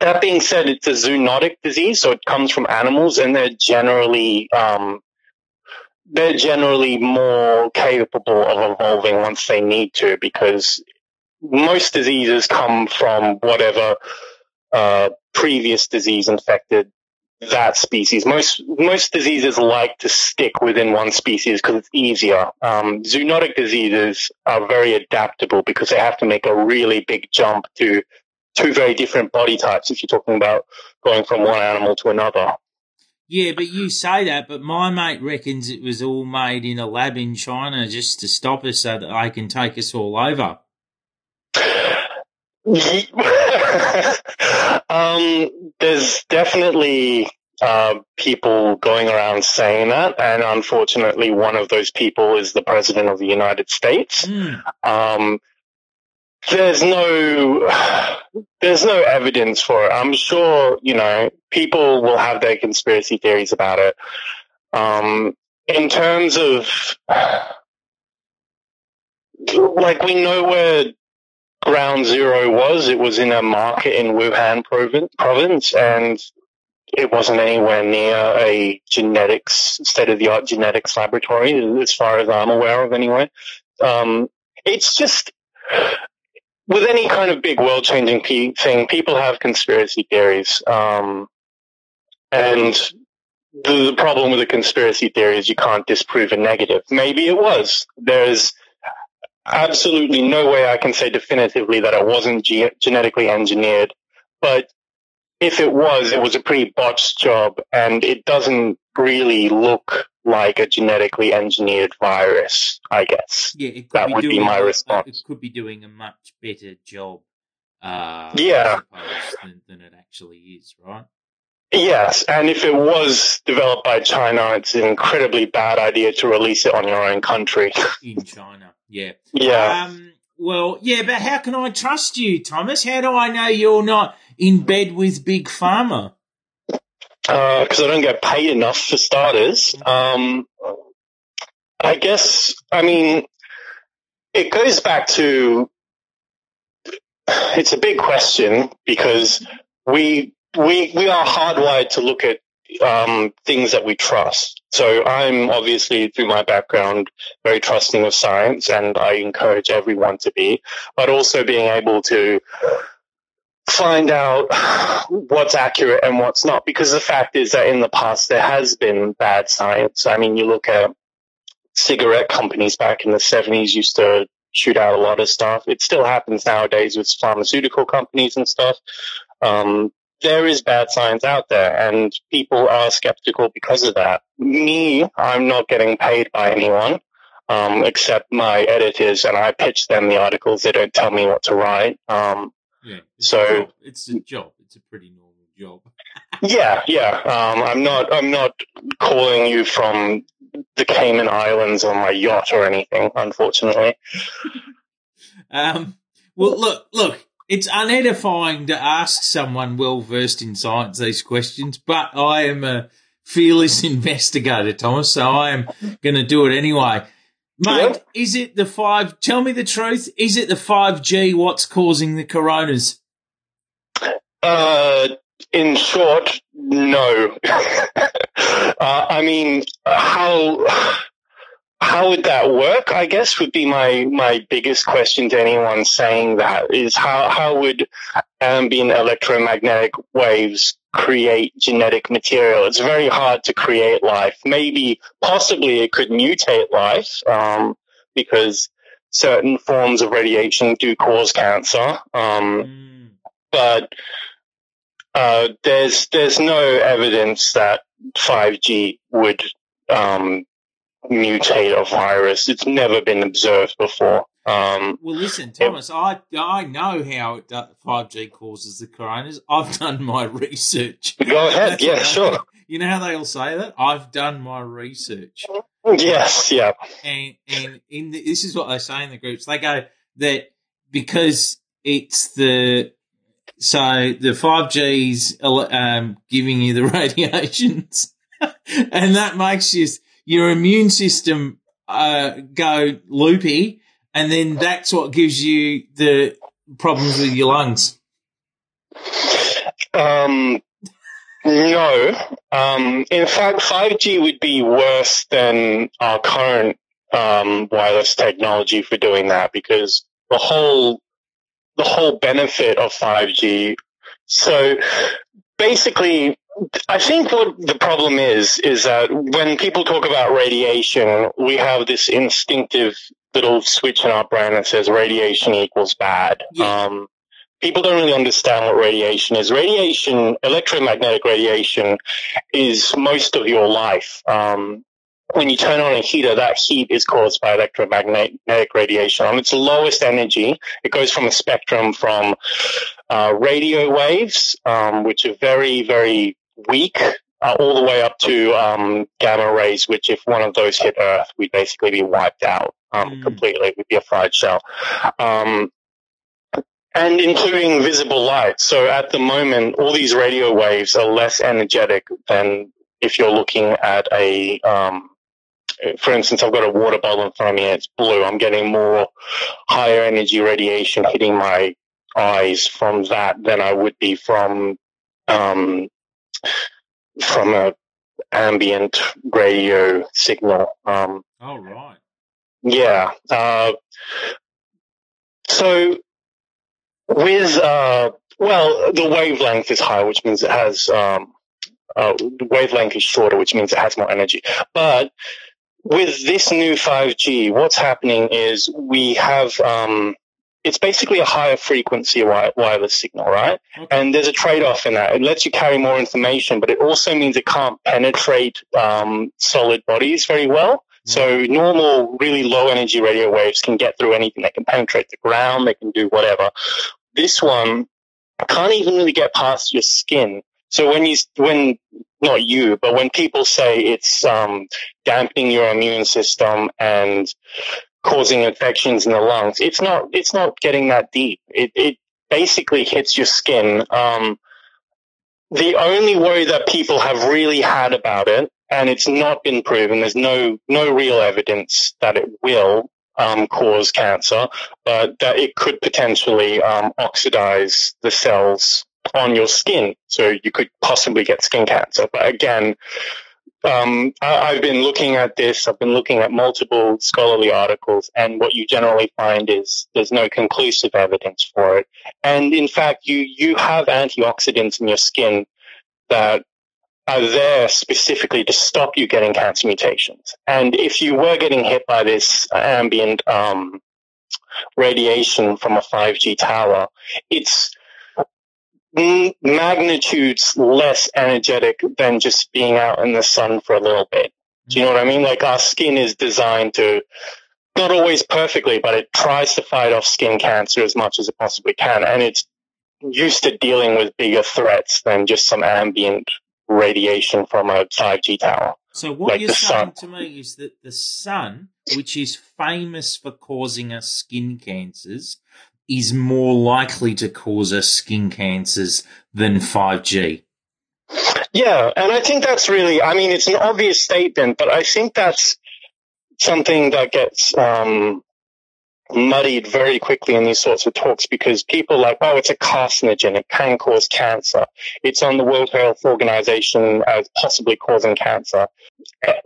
that being said, it's a zoonotic disease, so it comes from animals, and they're generally um, they're generally more capable of evolving once they need to because most diseases come from whatever uh, previous disease infected that species. Most most diseases like to stick within one species because it's easier. Um, zoonotic diseases are very adaptable because they have to make a really big jump to two very different body types. If you're talking about going from one animal to another. Yeah, but you say that, but my mate reckons it was all made in a lab in China just to stop us so that they can take us all over. um, there's definitely uh, people going around saying that, and unfortunately, one of those people is the president of the United States. Mm. Um, there's no there's no evidence for it. I'm sure you know people will have their conspiracy theories about it. Um, in terms of like we know where ground zero was. It was in a market in Wuhan province, and it wasn't anywhere near a genetics, state of the art genetics laboratory, as far as I'm aware of anyway. Um, it's just, with any kind of big world changing pe- thing, people have conspiracy theories. Um, and the, the problem with a conspiracy theory is you can't disprove a negative. Maybe it was. There's absolutely no way I can say definitively that it wasn't ge- genetically engineered, but if it was, it was a pretty botched job and it doesn't really look like a genetically engineered virus, I guess. Yeah, that be would be my a, response. It could be doing a much better job, uh, yeah, than, than it actually is, right? Yes, and if it was developed by China, it's an incredibly bad idea to release it on your own country. In China, yeah. Yeah. Um, well, yeah, but how can I trust you, Thomas? How do I know you're not in bed with Big Pharma? Because uh, I don't get paid enough for starters. Um, I guess, I mean, it goes back to it's a big question because we we we are hardwired to look at um, things that we trust. So I'm obviously, through my background, very trusting of science, and I encourage everyone to be. But also being able to find out what's accurate and what's not, because the fact is that in the past there has been bad science. I mean, you look at cigarette companies back in the 70s used to shoot out a lot of stuff. It still happens nowadays with pharmaceutical companies and stuff. Um, there is bad science out there and people are skeptical because of that. Me, I'm not getting paid by anyone, um, except my editors and I pitch them the articles. They don't tell me what to write. Um, Yeah. It's So- a it's a job. It's a pretty normal job. yeah, yeah. Um, I'm not, I'm not calling you from the Cayman Islands on my yacht or anything, unfortunately. Um, well, look, look. It's unedifying to ask someone well versed in science these questions, but I am a fearless investigator, Thomas. So I am going to do it anyway. Mate, Yep. is it the five? Tell me the truth. Is it the five G? What's causing the coronas? Uh, in short, no. uh, I mean, how how would that work? I guess would be my my biggest question to anyone saying that is how how would ambient electromagnetic waves create genetic material? It's very hard to create life. Maybe, possibly, it could mutate life um, because certain forms of radiation do cause cancer. Um, but uh, there's there's no evidence that 5G would um, mutate a virus. It's never been observed before. Um, Well, listen, Thomas. I I know how five G causes the coronas. I've done my research. go ahead. Yeah, sure. You know how they all say that? I've done my research. Yes, yeah. and and in the, this is what they say in the groups. They go that because it's the so the five Gs um, giving you the radiations, and that makes you, your immune system uh, go loopy, and then that's what gives you the problems with your lungs. Um, no. Um, in fact, 5G would be worse than our current um, wireless technology for doing that because the whole the whole benefit of 5G. So basically, I think what the problem is is that when people talk about radiation, we have this instinctive little switch in our brain that says radiation equals bad. Yeah. Um, people don't really understand what radiation is. Radiation, electromagnetic radiation, is most of your life. Um, when you turn on a heater, that heat is caused by electromagnetic radiation. On its lowest energy, it goes from a spectrum from uh, radio waves, um, which are very, very weak, uh, all the way up to um, gamma rays, which if one of those hit Earth, we'd basically be wiped out um, Mm. completely. We'd be a fried shell. Um, and including visible light. So at the moment, all these radio waves are less energetic than if you're looking at a, um, for instance, I've got a water bottle in front of me and it's blue. I'm getting more higher energy radiation hitting my eyes from that than I would be from, um, from a ambient radio signal. Um, Oh right. yeah. Uh, so with uh, well, the wavelength is higher, which means it has um, uh, the wavelength is shorter, which means it has more energy. But with this new 5G, what's happening is we have um, it's basically a higher frequency wireless signal, right? Okay. And there's a trade-off in that. It lets you carry more information, but it also means it can't penetrate um, solid bodies very well. So normal, really low energy radio waves can get through anything. They can penetrate the ground. They can do whatever. This one can't even really get past your skin. So when you, when, not you, but when people say it's, um, dampening your immune system and causing infections in the lungs, it's not, it's not getting that deep. It, it basically hits your skin. Um, the only worry that people have really had about it, and it's not been proven, there's no, no real evidence that it will, um, cause cancer, but that it could potentially, um, oxidize the cells on your skin. So you could possibly get skin cancer. But again, um, I, have been looking at this. I've been looking at multiple scholarly articles, and what you generally find is there's no conclusive evidence for it. And in fact, you you have antioxidants in your skin that are there specifically to stop you getting cancer mutations. And if you were getting hit by this ambient um, radiation from a 5G tower, it's magnitudes less energetic than just being out in the sun for a little bit. Do you know what I mean? Like our skin is designed to, not always perfectly, but it tries to fight off skin cancer as much as it possibly can. And it's used to dealing with bigger threats than just some ambient radiation from a 5G tower. So what like you're saying sun. to me is that the sun, which is famous for causing us skin cancers, is more likely to cause us skin cancers than 5G. Yeah, and I think that's really, I mean, it's an obvious statement, but I think that's something that gets um, muddied very quickly in these sorts of talks because people are like, oh, it's a carcinogen, it can cause cancer. It's on the World Health Organization as possibly causing cancer.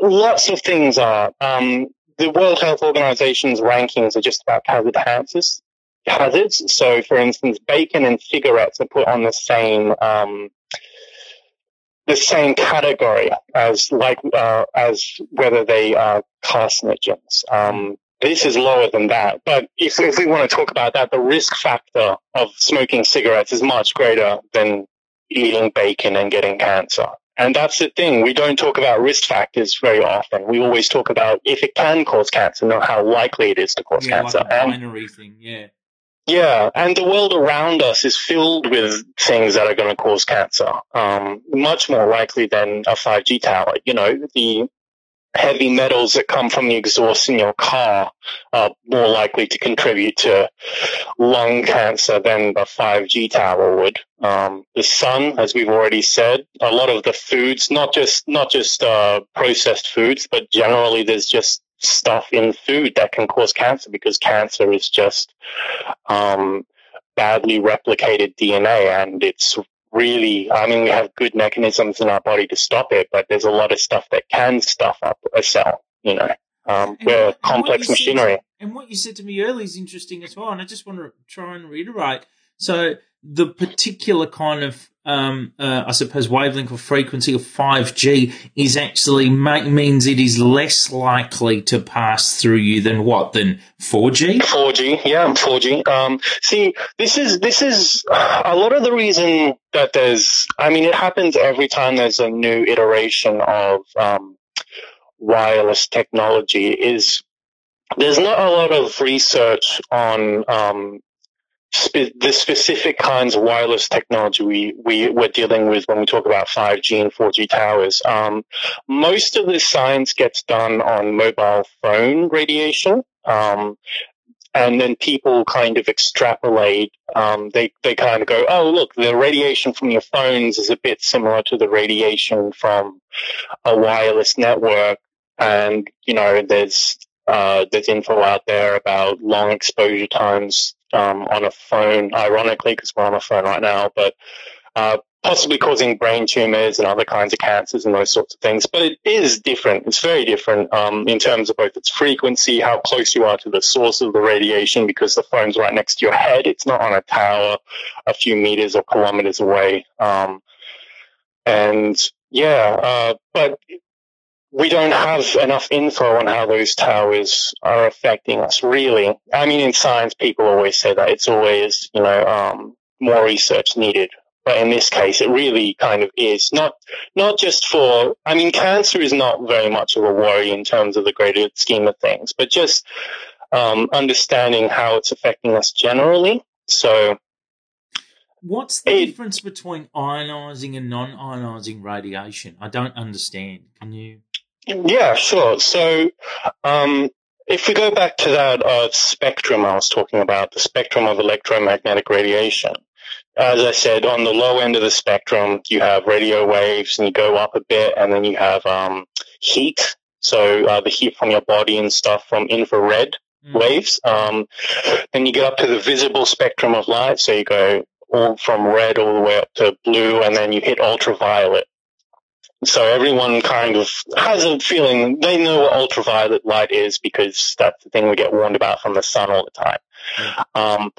Lots of things are. Um, the World Health Organization's rankings are just about hazards hazards. So, for instance, bacon and cigarettes are put on the same um, the same category as like uh, as whether they are carcinogens. Um, this is lower than that, but if, if we want to talk about that, the risk factor of smoking cigarettes is much greater than eating bacon and getting cancer. And that's the thing. We don't talk about risk factors very often. We always talk about if it can cause cancer, not how likely it is to cause yeah, cancer. Like a binary thing, yeah. Yeah, and the world around us is filled with things that are going to cause cancer, um, much more likely than a 5G tower. You know, the heavy metals that come from the exhaust in your car are more likely to contribute to lung cancer than a 5G tower would. Um, the sun, as we've already said, a lot of the foods, not just not just uh, processed foods, but generally there's just stuff in food that can cause cancer because cancer is just um, badly replicated DNA and it's really, I mean, we have good mechanisms in our body to stop it, but there's a lot of stuff that can stuff up a cell, you know. Um, we're complex machinery. Said, and what you said to me earlier is interesting as well. And I just want to try and reiterate. So the particular kind of um, uh, I suppose wavelength or frequency of 5G is actually means it is less likely to pass through you than what than 4G. 4G, yeah, 4G. Um, see, this is this is a lot of the reason that there's. I mean, it happens every time there's a new iteration of um, wireless technology. Is there's not a lot of research on um, spe- the specific kinds of wireless technology we, we, we're dealing with when we talk about 5G and 4G towers. Um, most of the science gets done on mobile phone radiation. Um, and then people kind of extrapolate. Um, they they kind of go, oh look, the radiation from your phones is a bit similar to the radiation from a wireless network, and you know there's uh, there's info out there about long exposure times um, on a phone, ironically, because we're on a phone right now, but uh, possibly causing brain tumors and other kinds of cancers and those sorts of things. But it is different. It's very different um, in terms of both its frequency, how close you are to the source of the radiation, because the phone's right next to your head. It's not on a tower a few meters or kilometers away. Um, and yeah, uh, but we don't have enough info on how those towers are affecting us, really. I mean, in science, people always say that it's always, you know, um, more research needed. But in this case, it really kind of is not, not just for, I mean, cancer is not very much of a worry in terms of the greater scheme of things, but just, um, understanding how it's affecting us generally. So, What's the it, difference between ionizing and non ionizing radiation? I don't understand. Can you? Yeah, sure. So, um, if we go back to that uh, spectrum I was talking about, the spectrum of electromagnetic radiation, as I said, on the low end of the spectrum, you have radio waves, and you go up a bit, and then you have um, heat. So uh, the heat from your body and stuff from infrared mm. waves. Um, then you get up to the visible spectrum of light. So you go all from red all the way up to blue, and then you hit ultraviolet. So everyone kind of has a feeling they know what ultraviolet light is because that's the thing we get warned about from the sun all the time. Um,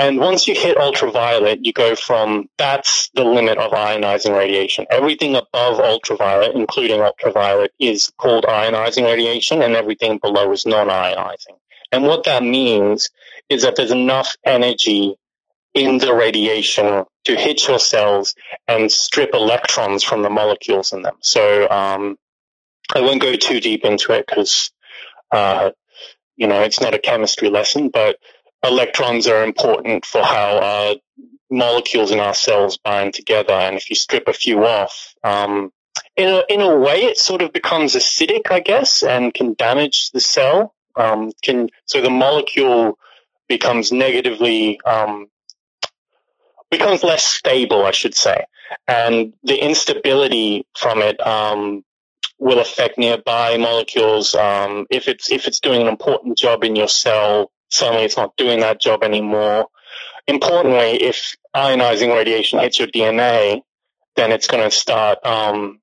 and once you hit ultraviolet, you go from that's the limit of ionizing radiation. Everything above ultraviolet, including ultraviolet, is called ionizing radiation, and everything below is non ionizing. And what that means is that there's enough energy in the radiation to hit your cells and strip electrons from the molecules in them. So um, I won't go too deep into it because, uh, you know, it's not a chemistry lesson, but electrons are important for how molecules in our cells bind together. And if you strip a few off, um, in a, in a way, it sort of becomes acidic, I guess, and can damage the cell. Um, can so the molecule becomes negatively um, becomes less stable, I should say, and the instability from it um, will affect nearby molecules. Um, if it's if it's doing an important job in your cell, suddenly it's not doing that job anymore. Importantly, if ionizing radiation hits your DNA, then it's going to start um,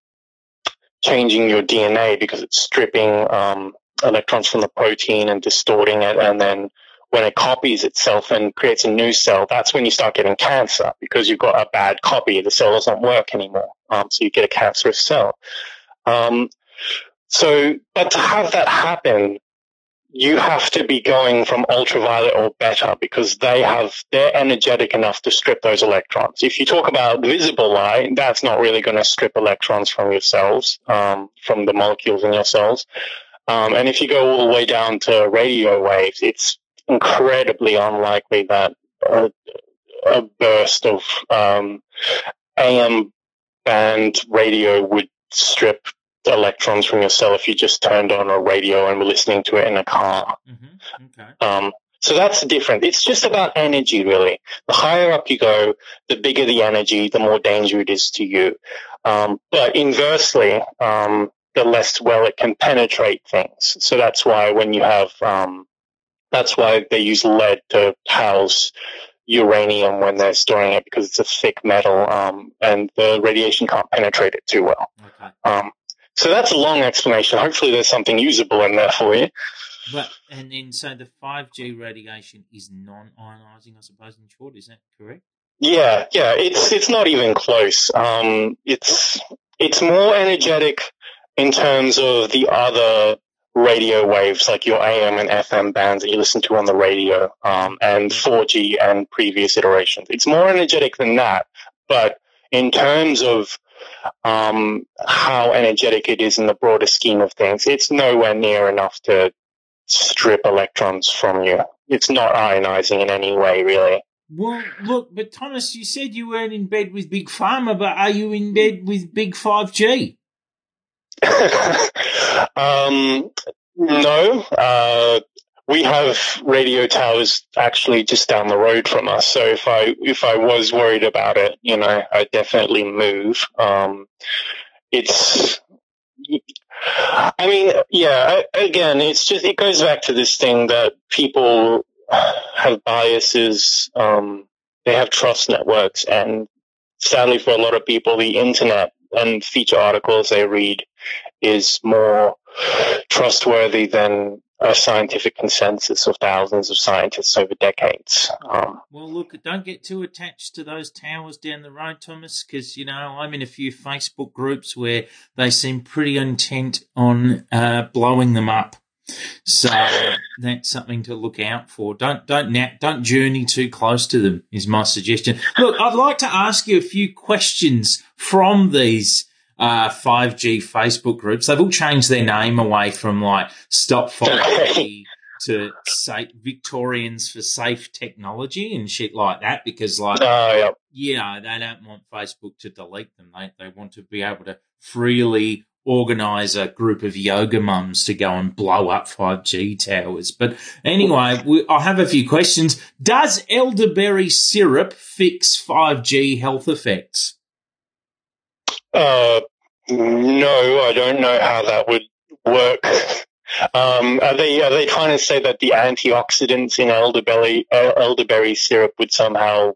changing your DNA because it's stripping um, electrons from the protein and distorting it, and then when it copies itself and creates a new cell, that's when you start getting cancer because you've got a bad copy. The cell doesn't work anymore. Um, so you get a cancerous cell. Um, so, but to have that happen, you have to be going from ultraviolet or better because they have, they're energetic enough to strip those electrons. If you talk about visible light, that's not really going to strip electrons from your cells, um, from the molecules in your cells. Um, and if you go all the way down to radio waves, it's incredibly unlikely that a, a burst of um, AM band radio would strip electrons from your cell if you just turned on a radio and were listening to it in a car. Mm-hmm. Okay. Um, so that's different. It's just about energy, really. The higher up you go, the bigger the energy, the more danger it is to you. Um, but inversely, um, the less well it can penetrate things. So that's why when you have um, that's why they use lead to house uranium when they're storing it because it's a thick metal um, and the radiation can't penetrate it too well. Okay. Um, so that's a long explanation. Hopefully, there's something usable in there for you. But and then so the five G radiation is non-ionizing, I suppose. In short, is that correct? Yeah, yeah. It's it's not even close. Um, it's it's more energetic in terms of the other radio waves like your AM and FM bands that you listen to on the radio, um, and 4G and previous iterations. It's more energetic than that, but in terms of um, how energetic it is in the broader scheme of things, it's nowhere near enough to strip electrons from you. It's not ionizing in any way, really. Well, look, but Thomas, you said you weren't in bed with Big Pharma, but are you in bed with Big 5G? um, no, uh, we have radio towers actually just down the road from us. So if I if I was worried about it, you know, I'd definitely move. Um, it's, I mean, yeah. Again, it's just it goes back to this thing that people have biases. Um, they have trust networks, and sadly, for a lot of people, the internet and feature articles they read is more trustworthy than a scientific consensus of thousands of scientists over decades. Um, Well, look, don't get too attached to those towers down the road, Thomas, because, you know, I'm in a few Facebook groups where they seem pretty intent on uh, blowing them up. So that's something to look out for. Don't don't don't journey too close to them. Is my suggestion. Look, I'd like to ask you a few questions from these uh, 5G Facebook groups. They've all changed their name away from like Stop 5G to say Victorians for Safe Technology and shit like that because like uh, yeah. you know, they don't want Facebook to delete them. They they want to be able to freely organize a group of yoga mums to go and blow up 5G towers. But anyway, we, I have a few questions. Does elderberry syrup fix 5G health effects? Uh, no, I don't know how that would work. Um, are they are they trying to say that the antioxidants in elderberry uh, elderberry syrup would somehow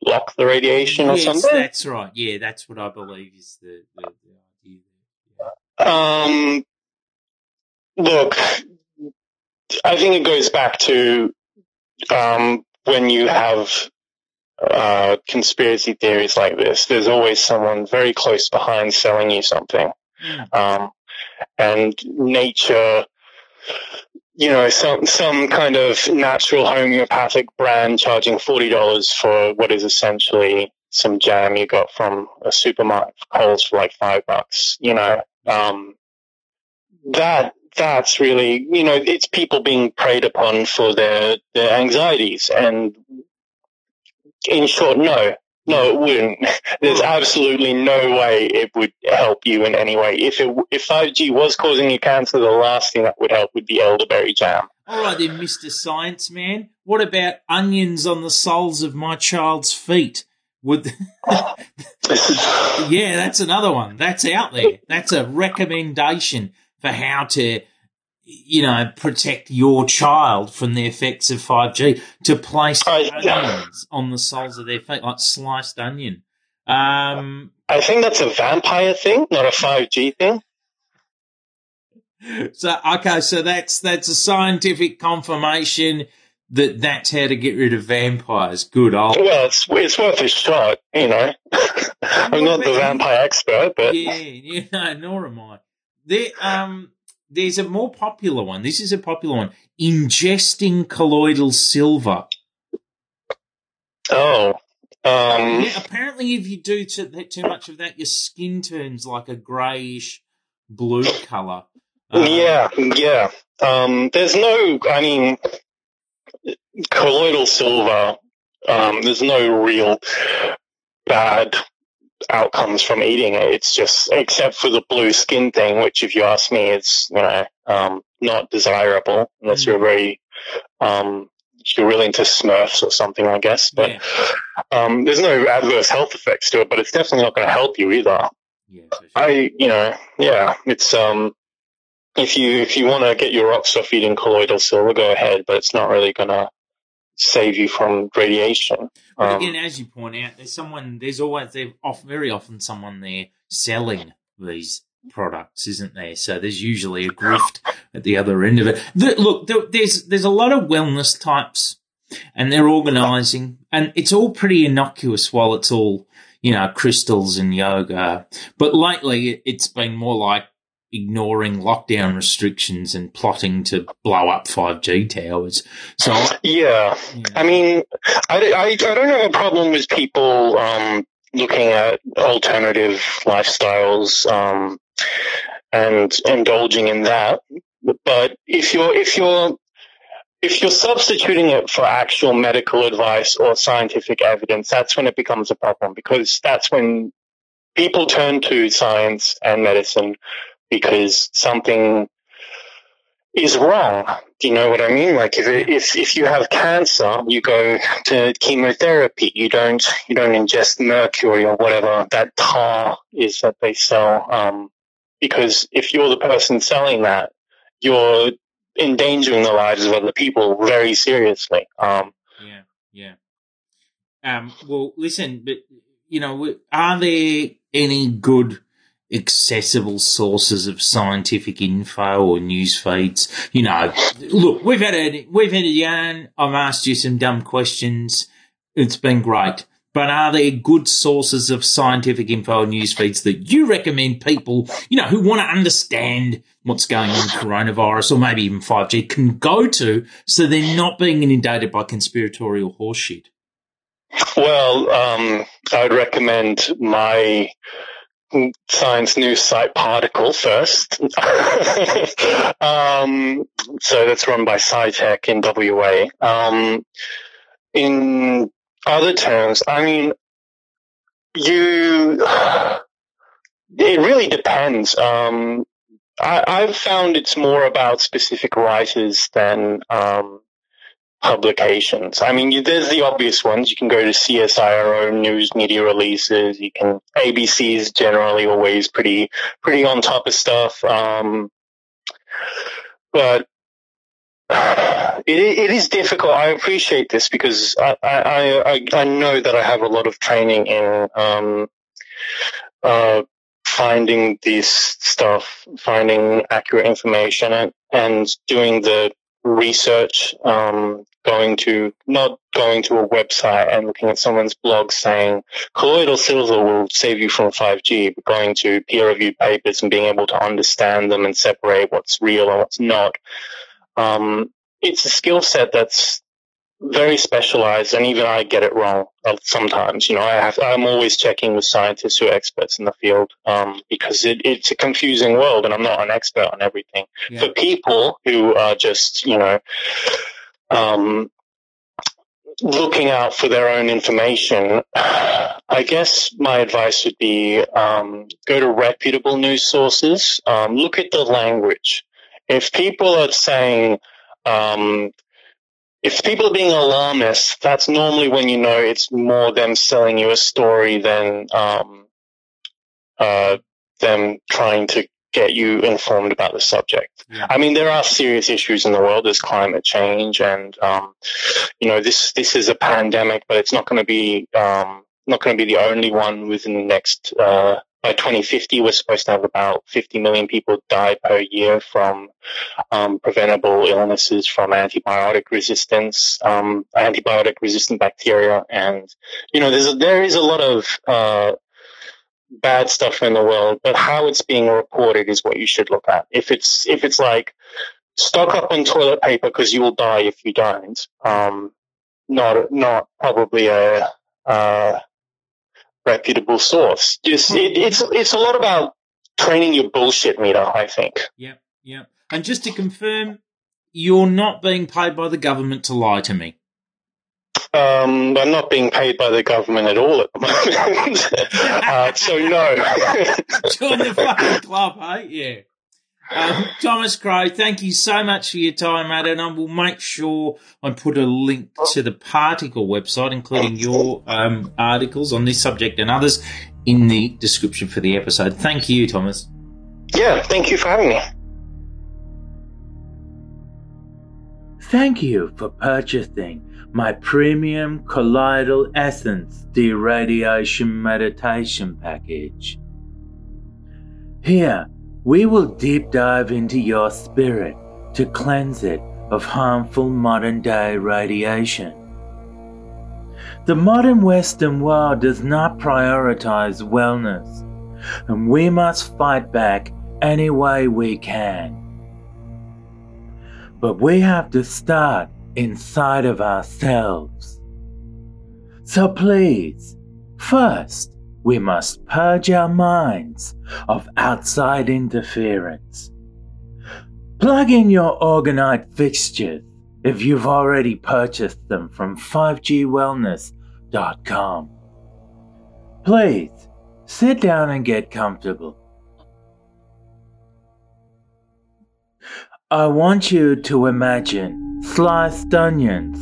block the radiation or yes, something. that's right. Yeah, that's what I believe is the, the, the. Um, look, I think it goes back to um, when you have uh, conspiracy theories like this. There's always someone very close behind selling you something, um, and nature. You know, some some kind of natural homeopathic brand charging forty dollars for what is essentially some jam you got from a supermarket Coles for like five bucks. You know, um, that that's really you know it's people being preyed upon for their their anxieties. And in short no no it wouldn't. There's absolutely no way it would help you in any way. If it if 5g was causing you cancer the last thing that would help would be elderberry jam. All right, then, Mister Science Man. What about onions on the soles of my child's feet? Would yeah, that's another one. That's out there. That's a recommendation for how to, you know, protect your child from the effects of five G. To place I- onions on the soles of their feet, like sliced onion. Um, i think that's a vampire thing not a 5g thing so okay, so that's that's a scientific confirmation that that's how to get rid of vampires. Good. I'll well it's it's worth a shot you know i'm not the vampire expert but yeah, yeah, nor am I. There, um, there's a more popular one. This is a popular one. Ingesting colloidal silver. oh um Yeah, apparently, if you do too, too much of that, your skin turns like a greyish blue color. Um, Yeah, yeah. Um, there's no, I mean, colloidal silver, um, there's no real bad outcomes from eating it. It's just, except for the blue skin thing, which if you ask me, is, you know, um, not desirable unless you're very, um, you're really into Smurfs or something, I guess. But, Yeah. um, there's no adverse health effects to it, but it's definitely not going to help you either. Yeah, sure. I, you know, yeah, it's um, if you if you want to get your rocks off eating colloidal silver, go ahead, but it's not really gonna save you from radiation. But Um, again, as you point out, there's someone. There's always there off very often someone there selling these products, isn't there? So there's usually a grift at the other end of it. The, look, there, there's there's a lot of wellness types, and they're organising, and it's all pretty innocuous while it's all you know crystals and yoga. But lately, it's been more like ignoring lockdown restrictions and plotting to blow up 5G towers. So, yeah. I mean, I, I, I don't have a problem with people um, looking at alternative lifestyles um, and indulging in that. But if you're if you're if you're substituting it for actual medical advice or scientific evidence, that's when it becomes a problem because that's when people turn to science and medicine because something is wrong. Do you know what I mean? Like if if if you have cancer, you go to chemotherapy. You don't you don't ingest mercury or whatever that tar is that they sell. Um, because if you're the person selling that, you're endangering the lives of other people very seriously. Um, Yeah, yeah. Um, well, listen, but you know, are there any good accessible sources of scientific info or news feeds? You know, look, we've had a we've had a yarn. I've asked you some dumb questions. It's been great. But are there good sources of scientific info or news feeds that you recommend people, you know, who want to understand what's going on with coronavirus or maybe even 5G can go to so they're not being inundated by conspiratorial horseshit? Well, um, I would recommend my science news site Particle first. um, so that's run by SciTech in WA. Um, in other terms, I mean, you, it really depends. Um, I, I've found it's more about specific writers than, um, publications. I mean, you, there's the obvious ones. You can go to CSIRO news media releases. You can ABC is generally always pretty pretty on top of stuff. Um, but it, it is difficult. I appreciate this because I, I, I, I know that I have a lot of training in um, uh, finding this stuff, finding accurate information, and, and doing the research, um, going to not going to a website and looking at someone's blog saying colloidal silver will save you from 5G, but going to peer reviewed papers and being able to understand them and separate what's real and what's not. Um, it's a skill set that's very specialized, and even I get it wrong sometimes. You know, I have I'm always checking with scientists who are experts in the field um, because it, it's a confusing world, and I'm not an expert on everything. Yeah. For people who are just you know. Um, looking out for their own information, I guess my advice would be um, go to reputable news sources. Um, look at the language. If people are saying um, if people are being alarmist, that's normally when you know it's more them selling you a story than um, uh, them trying to get you informed about the subject. Yeah. I mean, there are serious issues in the world. There's climate change, and um, you know, this this is a pandemic, but it's not going to be um, not going to be the only one within the next uh, by 2050, we're supposed to have about 50 million people die per year from um, preventable illnesses from antibiotic resistance, um, antibiotic resistant bacteria, and you know, there's there is a lot of uh, bad stuff in the world, but how it's being reported is what you should look at. If it's if it's like stock up on toilet paper because you will die if you don't, um, not not probably a uh, reputable source. Just it, it's it's a lot about training your bullshit meter. I think. Yeah, yeah. And just to confirm, you're not being paid by the government to lie to me. Um, I'm not being paid by the government at all at the moment. uh, so no. Join the fucking club, eh? Yeah. Um, Thomas Crow, thank you so much for your time, mate, and I will make sure I put a link to the Particle website, including your um, articles on this subject and others, in the description for the episode. Thank you, Thomas. Yeah, thank you for having me. Thank you for purchasing my premium colloidal essence deradiation meditation package. Here, we will deep dive into your spirit to cleanse it of harmful modern day radiation. The modern Western world does not prioritize wellness, and we must fight back any way we can. But we have to start inside of ourselves. So please, first, we must purge our minds of outside interference. Plug in your Orgonite fixtures if you've already purchased them from 5gwellness.com. Please sit down and get comfortable. I want you to imagine sliced onions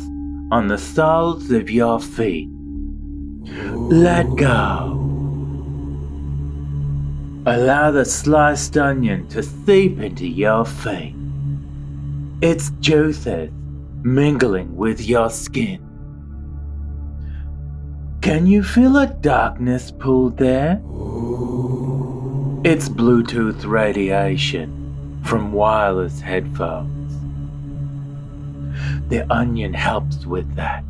on the soles of your feet. Let go. Allow the sliced onion to seep into your feet. Its juices mingling with your skin. Can you feel a darkness pulled there? It's Bluetooth radiation from wireless headphones. The onion helps with that.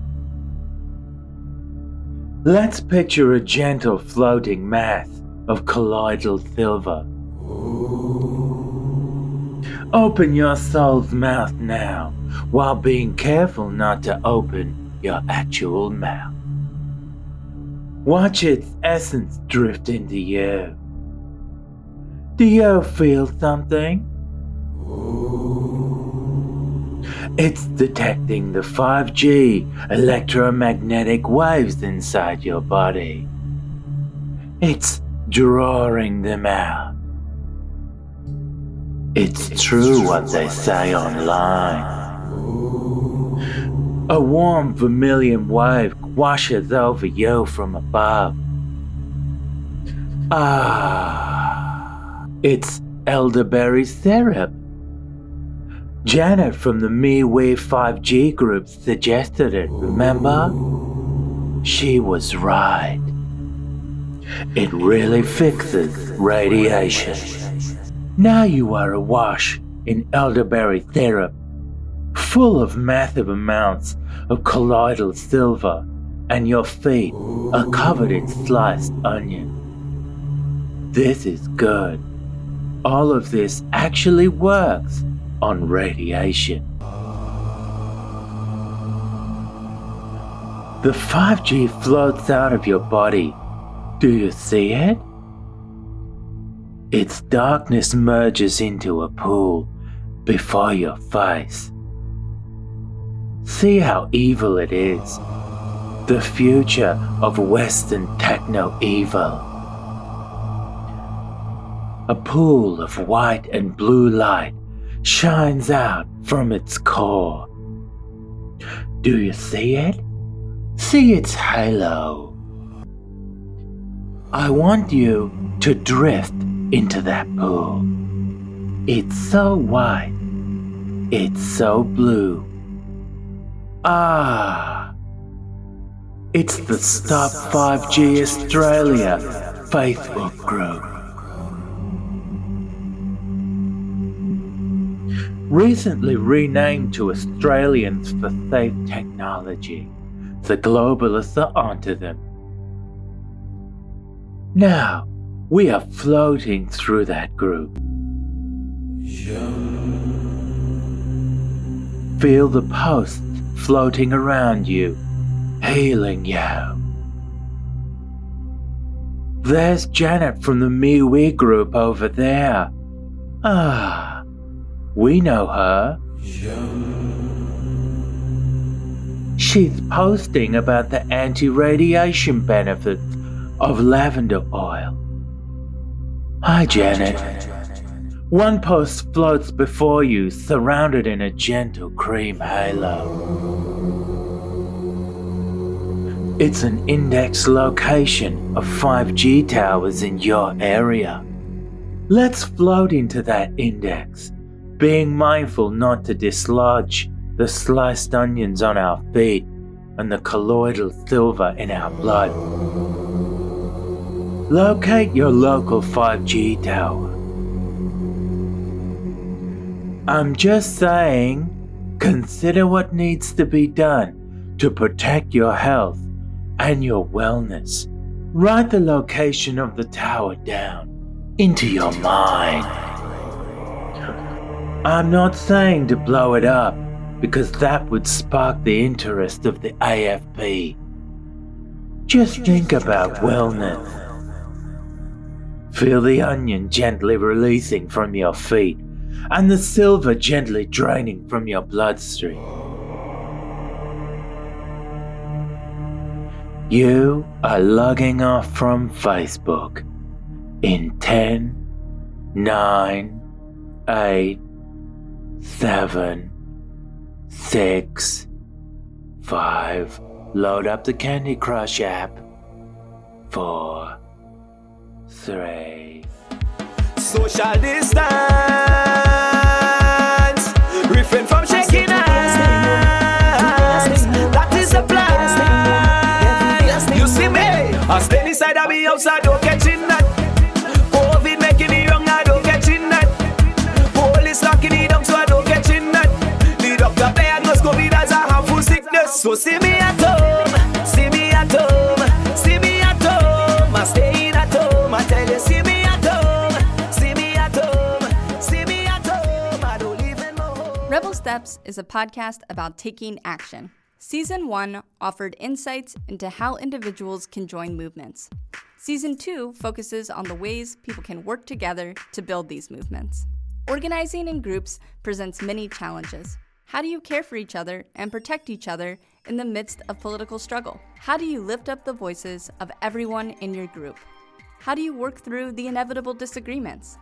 Let's picture a gentle floating mass of colloidal silver. Open your soul's mouth now while being careful not to open your actual mouth. Watch its essence drift into you. Do you feel something? It's detecting the 5G electromagnetic waves inside your body. It's drawing them out. It's true what they say online. A warm vermilion wave washes over you from above. Ah, it's elderberry syrup. Janet from the MeWe 5G group suggested it, remember? She was right. It really fixes radiation. Now you are awash in elderberry syrup, full of massive amounts of colloidal silver, and your feet are covered in sliced onion. This is good. All of this actually works on radiation. The 5G floats out of your body. Do you see it? Its darkness merges into a pool before your face. See how evil it is. The future of Western techno evil. A pool of white and blue light shines out from its core. Do you see it? See its halo. I want you to drift into that pool. It's so white. It's so blue. Ah. It's the Stop 5G Australia Facebook group. Recently renamed to Australians for Safe Technology, the globalists are onto them. Now, we are floating through that group. Feel the posts floating around you, healing you. There's Janet from the MeWe group over there. Ah, we know her. She's posting about the anti radiation benefits of lavender oil. Hi, Janet. One post floats before you, surrounded in a gentle cream halo. It's an index location of 5G towers in your area. Let's float into that index, being mindful not to dislodge the sliced onions on our feet and the colloidal silver in our blood. Locate your local 5G tower. I'm just saying, consider what needs to be done to protect your health and your wellness. Write the location of the tower down into your mind. I'm not saying to blow it up because that would spark the interest of the AFP. Just think about wellness. Feel the onion gently releasing from your feet and the silver gently draining from your bloodstream. You are logging off from Facebook in 10, 9, 8, 7, 6, 5. Load up the Candy Crush app. 4, 3. Social distance, refrain from shaking hands. That is the plan. You see me? I stay inside of me house, I don't get in that. COVID making me young, I don't get in that. Police locking it down, so I don't get in that. The doctor diagnosed COVID as a harmful sickness. So see me at home, see me at home, Rebel Steps is a podcast about taking action. Season 1 offered insights into how individuals can join movements. Season 2 focuses on the ways people can work together to build these movements. Organizing in groups presents many challenges. How do you care for each other and protect each other in the midst of political struggle? How do you lift up the voices of everyone in your group? How do you work through the inevitable disagreements?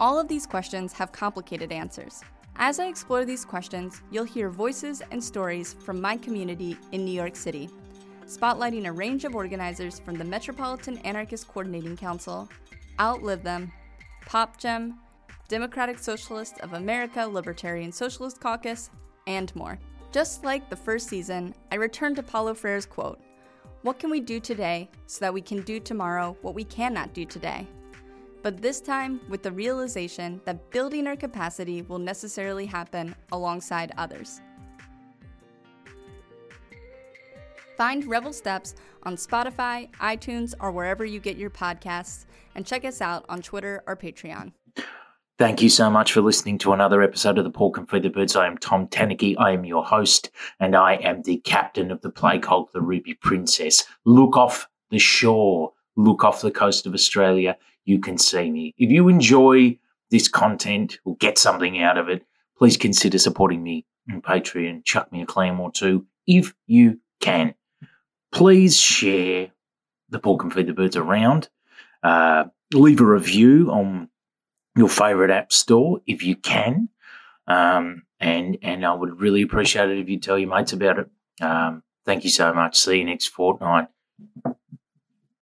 All of these questions have complicated answers. As I explore these questions, you'll hear voices and stories from my community in New York City, spotlighting a range of organizers from the Metropolitan Anarchist Coordinating Council, Outlive Them, Pop Gem, Democratic Socialist of America Libertarian Socialist Caucus, and more. Just like the first season, I return to Paulo Freire's quote What can we do today so that we can do tomorrow what we cannot do today? But this time with the realization that building our capacity will necessarily happen alongside others. Find Rebel Steps on Spotify, iTunes, or wherever you get your podcasts, and check us out on Twitter or Patreon. Thank you so much for listening to another episode of the Pork and Feather Birds. I am Tom Tanuki. I am your host, and I am the captain of the Plague Hulk, the Ruby Princess. Look off the shore, look off the coast of Australia. You can see me. If you enjoy this content or get something out of it, please consider supporting me on Patreon. Chuck me a clam or two if you can. Please share the Pork and Feed the Birds around. Uh, leave a review on your favorite app store if you can. Um, and and I would really appreciate it if you tell your mates about it. Um, thank you so much. See you next fortnight.